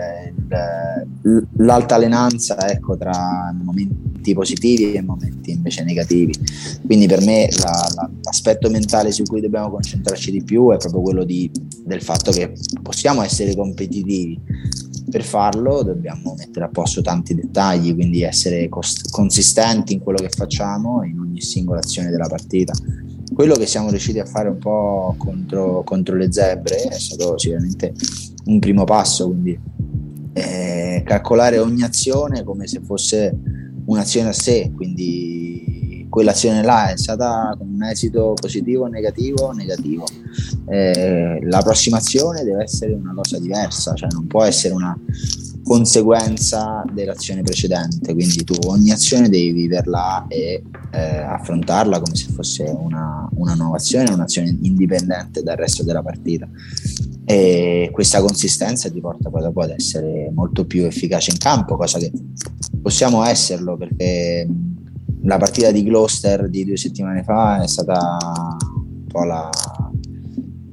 il, l'altalenanza ecco, tra momenti positivi e momenti invece negativi. Quindi per me la, la, l'aspetto mentale su cui dobbiamo concentrarci di più è proprio quello di, del fatto che possiamo essere competitivi, per farlo dobbiamo mettere a posto tanti dettagli, quindi essere cost- consistenti in quello che facciamo in ogni singola azione della partita. Quello che siamo riusciti a fare un po' contro, contro le zebre è stato sicuramente un primo passo, quindi eh, calcolare ogni azione come se fosse un'azione a sé, quindi quell'azione là è stata con un esito positivo negativo, negativo. Eh, la prossima azione deve essere una cosa diversa, cioè non può essere una conseguenza dell'azione precedente, quindi tu ogni azione devi viverla e eh, affrontarla come se fosse una, una nuova azione, un'azione indipendente dal resto della partita. E questa consistenza ti porta poi dopo ad essere molto più efficace in campo, cosa che possiamo esserlo perché la partita di Gloucester di due settimane fa è stata un po' la,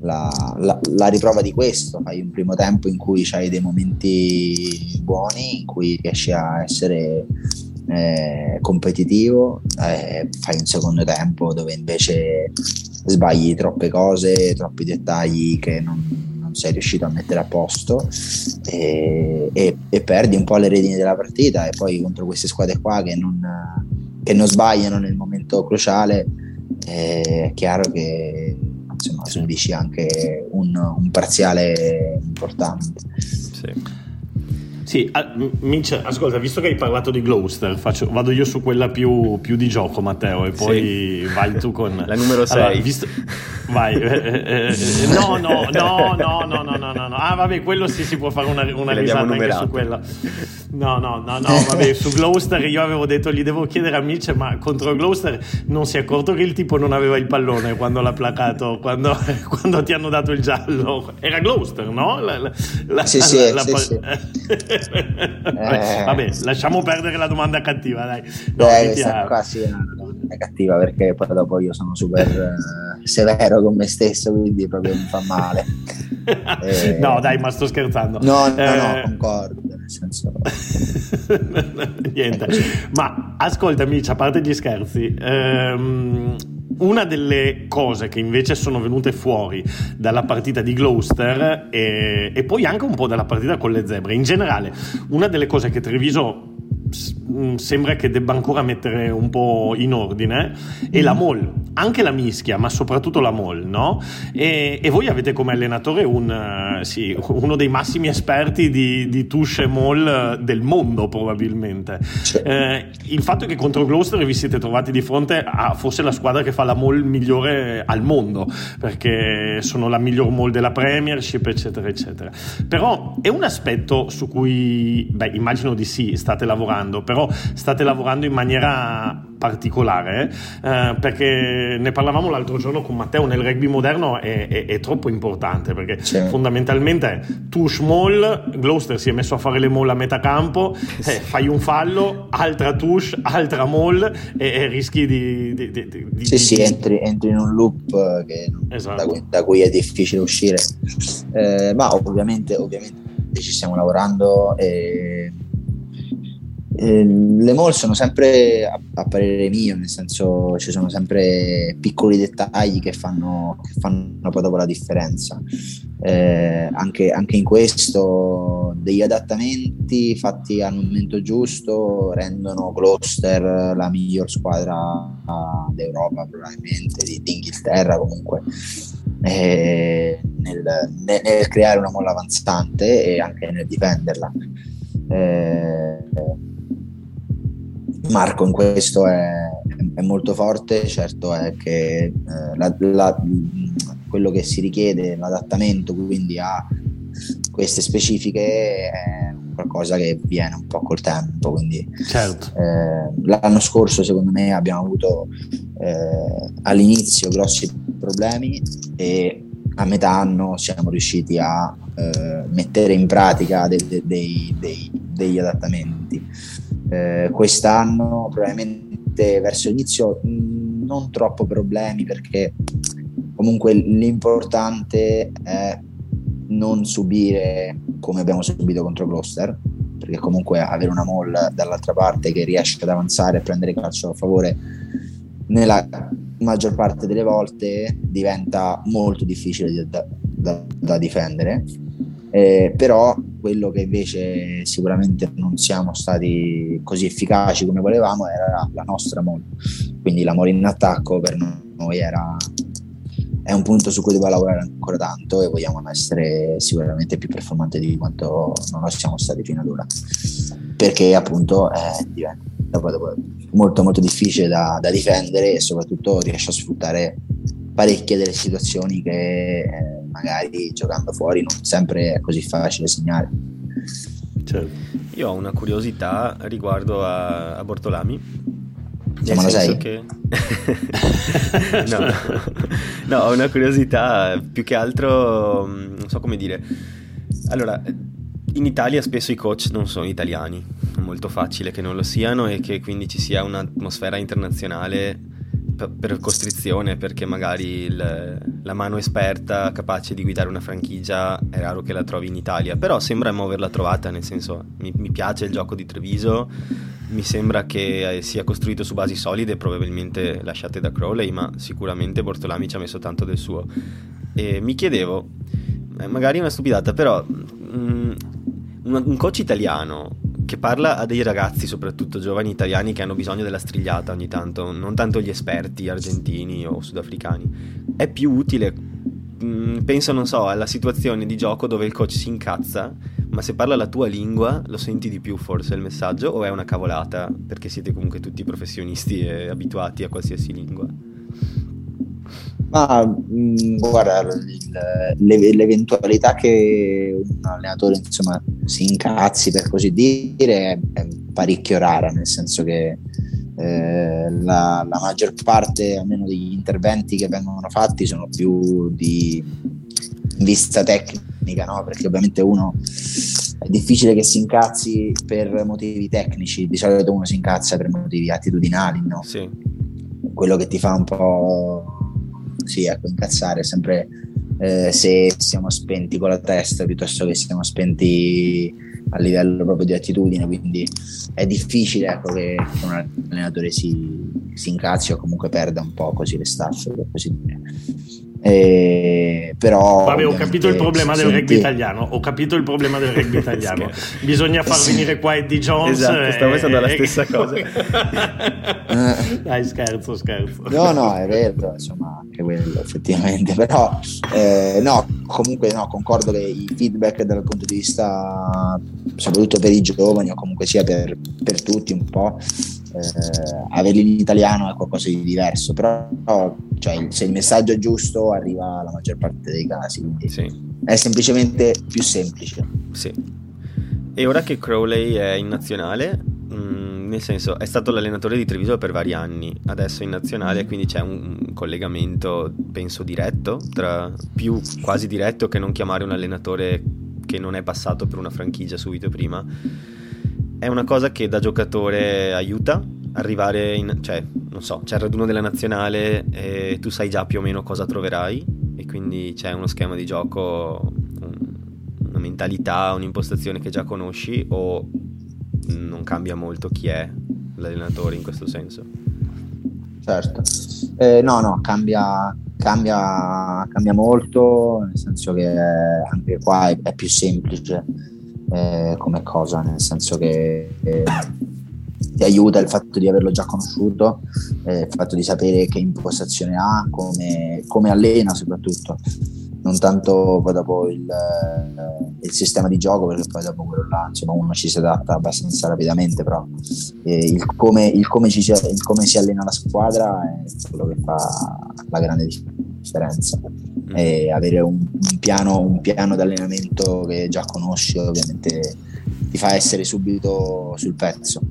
la, la, la, riprova di questo. Fai un primo tempo in cui hai dei momenti buoni, in cui riesci a essere eh, competitivo, eh, fai un secondo tempo dove invece sbagli troppe cose, troppi dettagli che non, non sei riuscito a mettere a posto e, e, e, perdi un po' le redini della partita e poi contro queste squadre qua che non che non sbagliano nel momento cruciale, è chiaro che insomma, subisci anche un, un parziale importante. Sì. Sì, Mince, ascolta, visto che hai parlato di Gloucester, faccio, vado io su quella più, più, di gioco, Matteo, e poi sì. vai tu con... La numero 6. Allora, visto... Vai, eh, eh, eh, no, no, no, no, no, no, no, no, Ah, vabbè, quello sì si può fare una, una risata anche su quella. No, no, no, no, vabbè, su Gloucester io avevo detto, gli devo chiedere a Mitch, ma contro Gloucester non si è accorto che il tipo non aveva il pallone quando l'ha placato, quando, quando ti hanno dato il giallo. Era Gloucester, no? La, la, sì, sì, la, sì, sì. vabbè, vabbè, lasciamo perdere la domanda cattiva, dai. No, eh, questa qua sì è una domanda cattiva perché poi dopo io sono super eh, severo con me stesso, quindi proprio mi fa male. eh, no, dai, ma sto scherzando. No, no, eh, no, concordo. Nel senso... Niente, ma ascolta, amici, a parte gli scherzi, ehm, una delle cose che invece sono venute fuori dalla partita di Gloucester e, e, poi anche un po' dalla partita con le zebre, in generale, una delle cose che Treviso sembra che debba ancora mettere un po' in ordine e la mm. mall, anche la mischia, ma soprattutto la mall, no? E, e voi avete come allenatore un, uh, sì, uno dei massimi esperti di, di touche e mall del mondo, probabilmente. Eh, il fatto è che contro Gloucester vi siete trovati di fronte a forse la squadra che fa la mall migliore al mondo, perché sono la miglior mall della Premiership, eccetera, eccetera. Però è un aspetto su cui, beh, immagino di sì, state lavorando, però state lavorando in maniera particolare eh, perché ne parlavamo l'altro giorno con Matteo nel rugby moderno è, è, è troppo importante perché certo. fondamentalmente tu small Gloucester si è messo a fare le mall a metà campo eh, fai un fallo altra touche altra mall e, e rischi di, di, di, di sì sì entri, entri, in un loop che, esatto. da, cui, da, cui, è difficile uscire eh, ma ovviamente, ovviamente ci stiamo lavorando e eh, le mall sono sempre a, a, parere mio, nel senso ci sono sempre piccoli dettagli che fanno, che fanno poi dopo la differenza. Eh, anche, anche, in questo degli adattamenti fatti al momento giusto rendono Gloucester la miglior squadra d'Europa probabilmente, di, di comunque. Eh, nel, nel, nel, creare una molla avanzante e anche nel difenderla. Eh, Marco in questo è, è, molto forte, certo è che eh, la, la, quello che si richiede, l'adattamento quindi a queste specifiche è qualcosa che viene un po' col tempo. Quindi, certo. eh, l'anno scorso, secondo me, abbiamo avuto eh, all'inizio grossi problemi e a metà anno siamo riusciti a eh, mettere in pratica de- de- dei, dei, degli adattamenti. Eh, quest'anno probabilmente verso l'inizio mh, non troppo problemi perché comunque l'importante è non subire come abbiamo subito contro Gloucester perché comunque avere una mall dall'altra parte che riesce ad avanzare e prendere calcio a favore nella maggior parte delle volte diventa molto difficile da, da, da difendere eh, però quello che invece sicuramente non siamo stati così efficaci come volevamo era la nostra mall quindi la mall in attacco per noi era è un punto su cui dobbiamo lavorare ancora tanto e vogliamo essere sicuramente più performanti di quanto non lo siamo stati fino ad ora. Perché appunto eh, diventa molto molto difficile da, da, difendere e soprattutto riesce a sfruttare parecchie delle situazioni che eh, magari giocando fuori non sempre è così facile segnare certo. io ho una curiosità riguardo a, a Bortolami siamo alla 6? Che... no, no, ho una curiosità, più che altro, mm, non so come dire. Allora, in Italia spesso i coach non sono italiani, è molto facile che non lo siano e che quindi ci sia un'atmosfera internazionale per costrizione, perché magari il, la mano esperta capace di guidare una franchigia è raro che la trovi in Italia, però sembra averla trovata, nel senso mi, mi piace il gioco di Treviso, mi sembra che sia costruito su basi solide, probabilmente lasciate da Crowley, ma sicuramente Bortolami ci ha messo tanto del suo. E mi chiedevo, eh, magari una stupidata, però mm, un coach italiano che parla a dei ragazzi, soprattutto giovani italiani, che hanno bisogno della strigliata ogni tanto, non tanto gli esperti argentini o sudafricani. È più utile, mm, penso, non so, alla situazione di gioco dove il coach si incazza, ma se parla la tua lingua lo senti di più forse il messaggio o è una cavolata perché siete comunque tutti professionisti e abituati a qualsiasi lingua? Ma mh, mm, guarda, il, l'eventualità che un allenatore insomma, si incazzi per così dire è parecchio rara, nel senso che eh, la, la, maggior parte almeno degli interventi che vengono fatti sono più di vista tecnica, no? perché ovviamente uno è difficile che si incazzi per motivi tecnici, di solito uno si incazza per motivi attitudinali, no? Sì. quello che ti fa un po' sì, ecco, incazzare sempre eh, se siamo spenti con la testa piuttosto che siamo spenti a livello proprio di attitudine, quindi è difficile ecco, che un allenatore si, si incazzi o comunque perda un po' così le staffe, per così dire. Eh, però Vabbè, ho capito il problema del rugby italiano. Ho capito il problema del rugby italiano. Bisogna far venire qua Eddie Jones. Esatto, stavo pensando alla stessa cosa. Dai, scherzo, scherzo. No, no, è vero, insomma, anche quello effettivamente. Però, eh, no, comunque, no, concordo che i feedback dal punto di vista, soprattutto per i giovani, o comunque sia per, per tutti un po', eh, averli in italiano è qualcosa di diverso, però cioè, se il messaggio è giusto arriva la maggior parte dei casi, quindi sì. è semplicemente più semplice. Sì. E ora che Crowley è in nazionale, mh, mm, nel senso è stato l'allenatore di Treviso per vari anni, adesso è in nazionale, quindi c'è un collegamento, penso, diretto, tra più quasi diretto che non chiamare un allenatore che non è passato per una franchigia subito prima è una cosa che da giocatore aiuta arrivare in, cioè, non so, c'è il raduno della nazionale e tu sai già più o meno cosa troverai e quindi c'è uno schema di gioco, una mentalità, un'impostazione che già conosci o non cambia molto chi è l'allenatore in questo senso? Certo, eh, no, no, cambia, cambia, cambia molto, nel senso che anche qua è, è più semplice eh, come cosa, nel senso che eh, ti aiuta il fatto di averlo già conosciuto, eh, il fatto di sapere che impostazione ha, come, come allena soprattutto, non tanto poi dopo il, eh, il, sistema di gioco, perché poi dopo quello là insomma, uno ci si adatta abbastanza rapidamente, però eh, il, come, il, come ci, il come si allena la squadra è quello che fa la grande differenza e avere un, un, piano, un piano d'allenamento che già conosci ovviamente ti fa essere subito sul pezzo.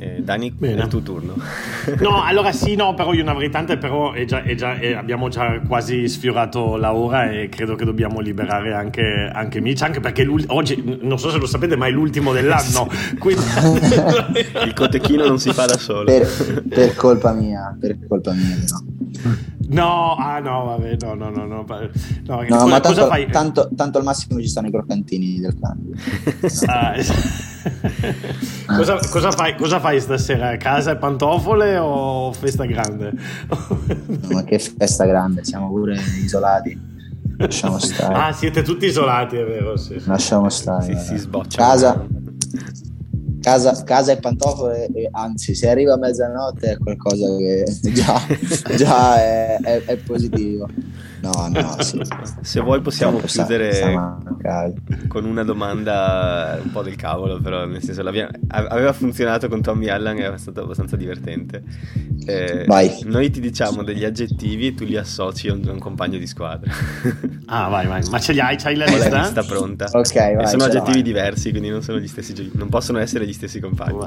Eh, Dani, Bene. è il tuo turno. no, allora sì, no, però io ne avrei tante, però è già, è già, è, abbiamo già quasi sfiorato la ora e credo che dobbiamo liberare anche, anche Mitch, anche perché oggi, non so se lo sapete, ma è l'ultimo dell'anno. quindi... il cotechino non si fa da solo. Per, per colpa mia, per colpa mia, no. No, ah no, vabbè, no, no, no, no. no, no cosa, ma tanto, fai? Tanto, tanto, al massimo ci stanno i croccantini del clan. ah, cosa, cosa, fai, cosa fai stasera? Casa e pantofole o festa grande? no, ma che festa grande, siamo pure isolati. Lasciamo stare. Ah, siete tutti isolati, è vero? Sì. Lasciamo stare. Sì, si sboccia. Casa, casa, casa e pantofole, anzi, se arriva a mezzanotte è qualcosa che già, già è, è, è positivo. No, no, sì. Se vuoi possiamo Troppo chiudere sa, con una domanda un po' del cavolo, però nel senso aveva funzionato con Tommy Allen e è stato abbastanza divertente. Eh, noi ti diciamo degli aggettivi e tu li associ a un, a un, compagno di squadra. Ah, vai, vai. Ma ce li hai? C'hai la lista? la lista pronta. Ok, vai, sono aggettivi vai. diversi, quindi non sono gli stessi non possono essere gli stessi compagni.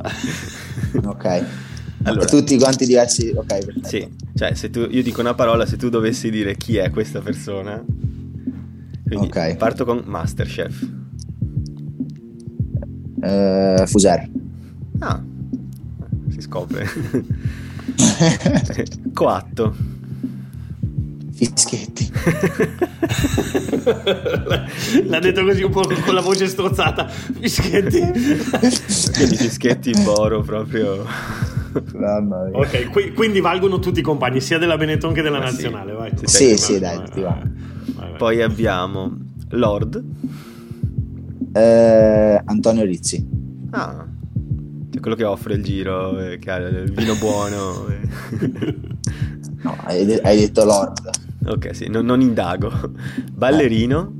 ok. Allora, tutti quanti diversi. Ok, perfetto. Sì, cioè, se tu, io dico una parola, se tu dovessi dire chi è questa persona, quindi okay. parto con Masterchef. Uh, Fuser. Ah, si scopre. Coatto. Fischetti. L'ha detto così un po' con la voce strozzata. Fischetti. Quindi Fischetti in Boro proprio. Mamma mia. Ok, qui, quindi valgono tutti i compagni, sia della Benetton che della Ma nazionale. Sì, vai. sì, sì dai, vai, vai, vai, Poi abbiamo Lord. Eh, Antonio Rizzi. Ah, cioè quello che offre il giro, eh, che ha il vino buono. no, hai, de- hai, detto Lord. Ok, sì, non, non indago. Ballerino.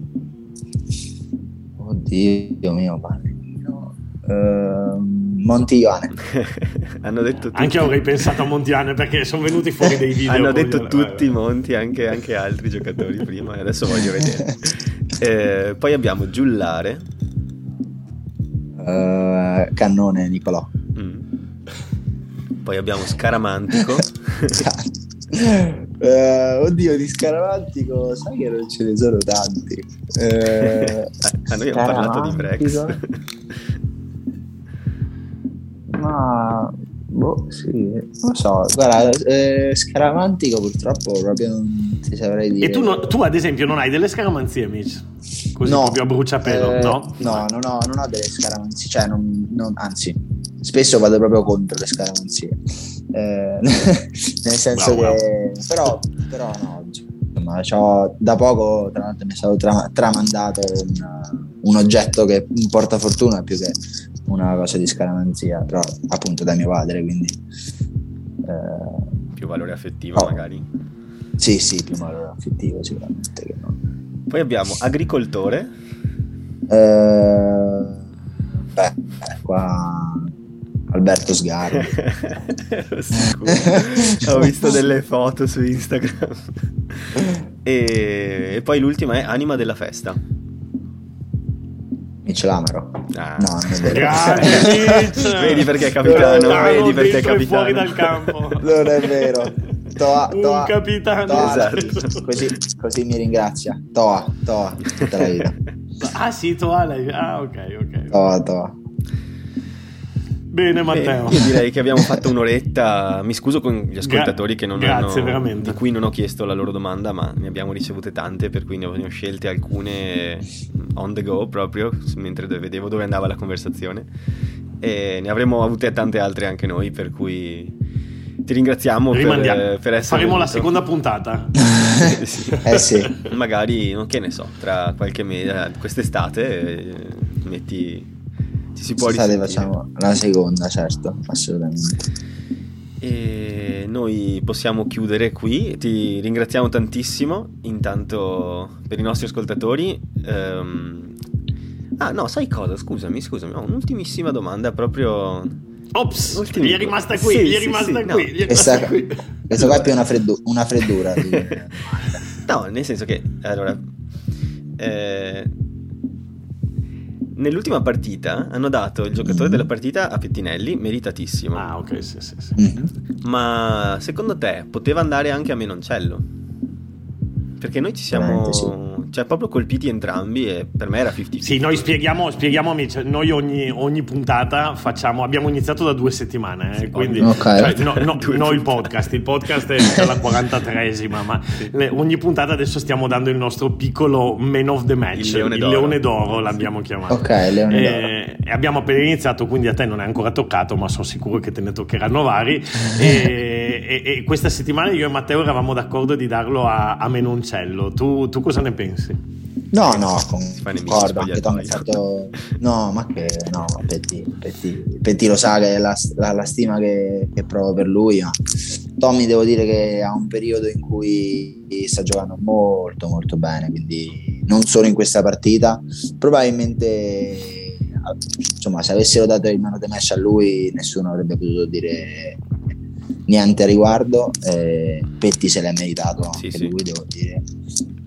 Oddio mio, ballerino. Uh, Montione. Hanno detto tutti. Anche avrei pensato a Montione perché sono venuti fuori dei video. Hanno detto tutti i Monti, anche, anche, altri giocatori prima, e adesso voglio vedere. Eh, poi abbiamo Giullare. Uh, cannone Nicolò. Mm. Poi abbiamo Scaramantico. uh, oddio, di Scaramantico, sai che non ce ne sono tanti. Uh, a noi abbiamo parlato di Brex. Ma boh, sì, non so. Guarda, eh, scaramantico purtroppo proprio non ti saprei dire. E tu, no, tu ad esempio non hai delle scaramanzie, amici? Così no, proprio a bruciapelo, eh, no? No, non ho, non ho delle scaramanzie, cioè non, non, anzi, spesso vado proprio contro le scaramanzie. Eh, nel senso bravo, che... Bravo. Però, però no, insomma, da poco tra l'altro mi è stato tra, tramandato un, un oggetto che porta fortuna più che una cosa di scaramanzia, però appunto da mio padre, quindi... Eh, più valore affettivo oh, magari? Sì, sì, più valore affettivo sicuramente che no. Poi abbiamo agricoltore. Eh, beh, qua Alberto Sgarbi. Ho visto delle foto su Instagram. e, e poi l'ultima è Anima della festa. Micelamaro. Ah. No, non è vero. vedi perché è capitano, no, vedi perché è capitano. fuori dal campo. non è vero. Toa, toa, un capitano. Toa, esatto. così, così, mi ringrazia. Toa, Toa, tutta la vita. Ah sì, Toa lei. Ah ok, ok. Toa, Toa. Bene Matteo. Beh, io direi che abbiamo fatto un'oretta. Mi scuso con gli ascoltatori Gra- che non grazie, hanno, veramente. di cui non ho chiesto la loro domanda, ma ne abbiamo ricevute tante, per cui ne ho scelte alcune on the go proprio, mentre vedevo dove andava la conversazione. E ne avremmo avute tante altre anche noi, per cui ti ringraziamo per, per, essere Faremo venuto. la seconda puntata. sì. Eh sì. Magari, che ne so, tra qualche mese, quest'estate, eh, metti ci si può State, facciamo la seconda, certo, assolutamente. E noi possiamo chiudere qui. Ti ringraziamo tantissimo. Intanto per i nostri ascoltatori. Um... Ah, no, sai cosa? Scusami, scusami. Ho un'ultimissima domanda proprio. Ops, Ultimi... gli è rimasta qui, sì, gli è rimasta sì, qui. No. È questa, qui. questa qua è più una, freddu- una freddura. no, nel senso che allora. Eh, Nell'ultima partita hanno dato il giocatore mm. della partita a Pettinelli, meritatissimo. Ah, ok, sì, sì, sì. Mm. Ma secondo te poteva andare anche a Menoncello? Perché noi ci siamo sì. Cioè, proprio colpiti entrambi e per me era 50-50. Sì, noi spieghiamo, spieghiamo amici, noi ogni, ogni, puntata facciamo, abbiamo iniziato da due settimane, eh, quindi okay. cioè, no, no, no il podcast, il podcast è la 43esima, ma le, ogni puntata adesso stiamo dando il nostro piccolo man of the match, il leone, il d'oro. leone d'oro l'abbiamo chiamato. Ok, leone e, d'oro. E abbiamo appena iniziato, quindi a te non è ancora toccato, ma sono sicuro che te ne toccheranno vari. e, e, e, questa settimana io e Matteo eravamo d'accordo di darlo a, a Menoncello tu, tu cosa ne pensi? No, no, concordo, anche Tom è stato... No, ma che... No, Petti, Petti, Petti lo sa che la, la, la stima che, che, provo per lui, ma Tommy devo dire che ha un periodo in cui sta giocando molto molto bene, quindi non solo in questa partita, probabilmente insomma se avessero dato il mano di match a lui nessuno avrebbe potuto dire niente a riguardo. Eh, Petti se l'è meritato anche sì, lui, devo dire.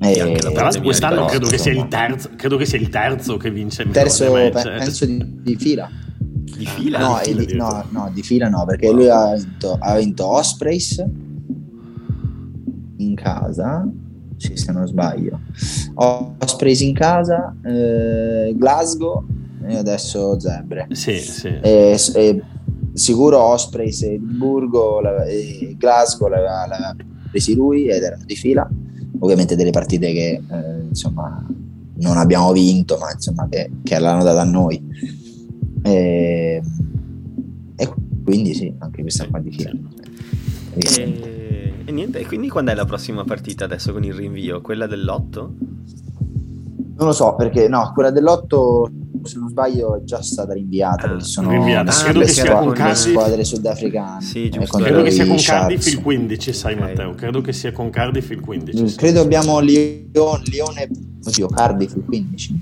Eh, tra l'altro quest'anno credo che, sia il terzo, credo che sia il terzo che vince terzo, penso di, di, fila di fila? No, di fila, di, no, no, di fila no perché wow. lui ha vinto, ha vinto Ospreys in casa sì, se non sbaglio Ospreys in casa eh, Glasgow e adesso Zebre sì, sì. E, e sicuro Ospreys e Edimburgo e Glasgow l'aveva, l'aveva presi lui ed erano di fila. Ovviamente delle partite che eh, insomma non abbiamo vinto ma insomma che, che l'hanno data a noi. E, e, quindi sì anche questa qua di fila. E, e niente e quindi quando è la prossima partita adesso con il rinvio? Quella dell'otto? non lo so perché no quella dell'otto se non sbaglio è già stata rinviata perché sono rinviata. Ah, credo che sia con Cardiff squadre sudafricane sì, credo che sia con Cardiff il 15 sai okay. Matteo credo che sia con Cardiff il 15 mm, credo abbiamo Lione, Lione oddio Cardiff il 15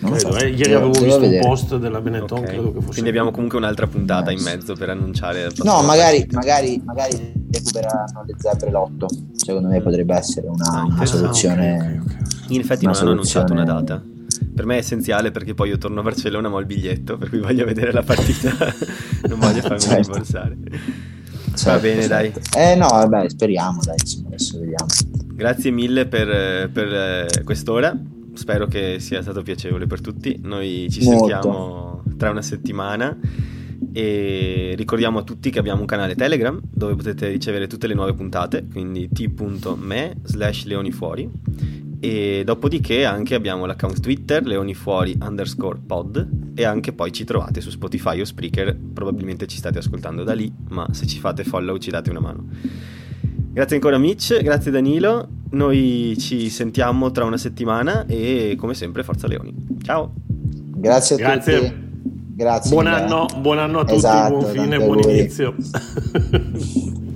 non credo, so. eh. ieri avevo visto vedere. un post della Benetton okay. credo che fosse quindi abbiamo comunque un'altra puntata nice. in mezzo per annunciare no magari, magari, magari recupereranno le zebre l'otto secondo me potrebbe essere una, una soluzione ah, okay, okay, in effetti non hanno annunciato una data per me è essenziale perché poi io torno a Barcellona ma ho il biglietto per cui voglio vedere la partita. Non voglio farmi certo. rimborsare. Certo, va bene certo. dai. Eh no vabbè speriamo dai insomma adesso vediamo. Grazie mille per, per eh, quest'ora. Spero che sia stato piacevole per tutti. Noi ci Molto. sentiamo tra una settimana e ricordiamo a tutti che abbiamo un canale Telegram dove potete ricevere tutte le nuove puntate quindi t.me slash leonifuori e dopodiché anche abbiamo l'account Twitter leonifuori underscore pod e anche poi ci trovate su Spotify o Spreaker. Probabilmente ci state ascoltando da lì ma se ci fate follow ci date una mano. Grazie ancora Mitch. Grazie Danilo. Noi ci sentiamo tra una settimana e come sempre Forza Leoni. Ciao. Grazie a grazie. tutti. Grazie. Buon anno, buon anno a tutti esatto, buon fine buon inizio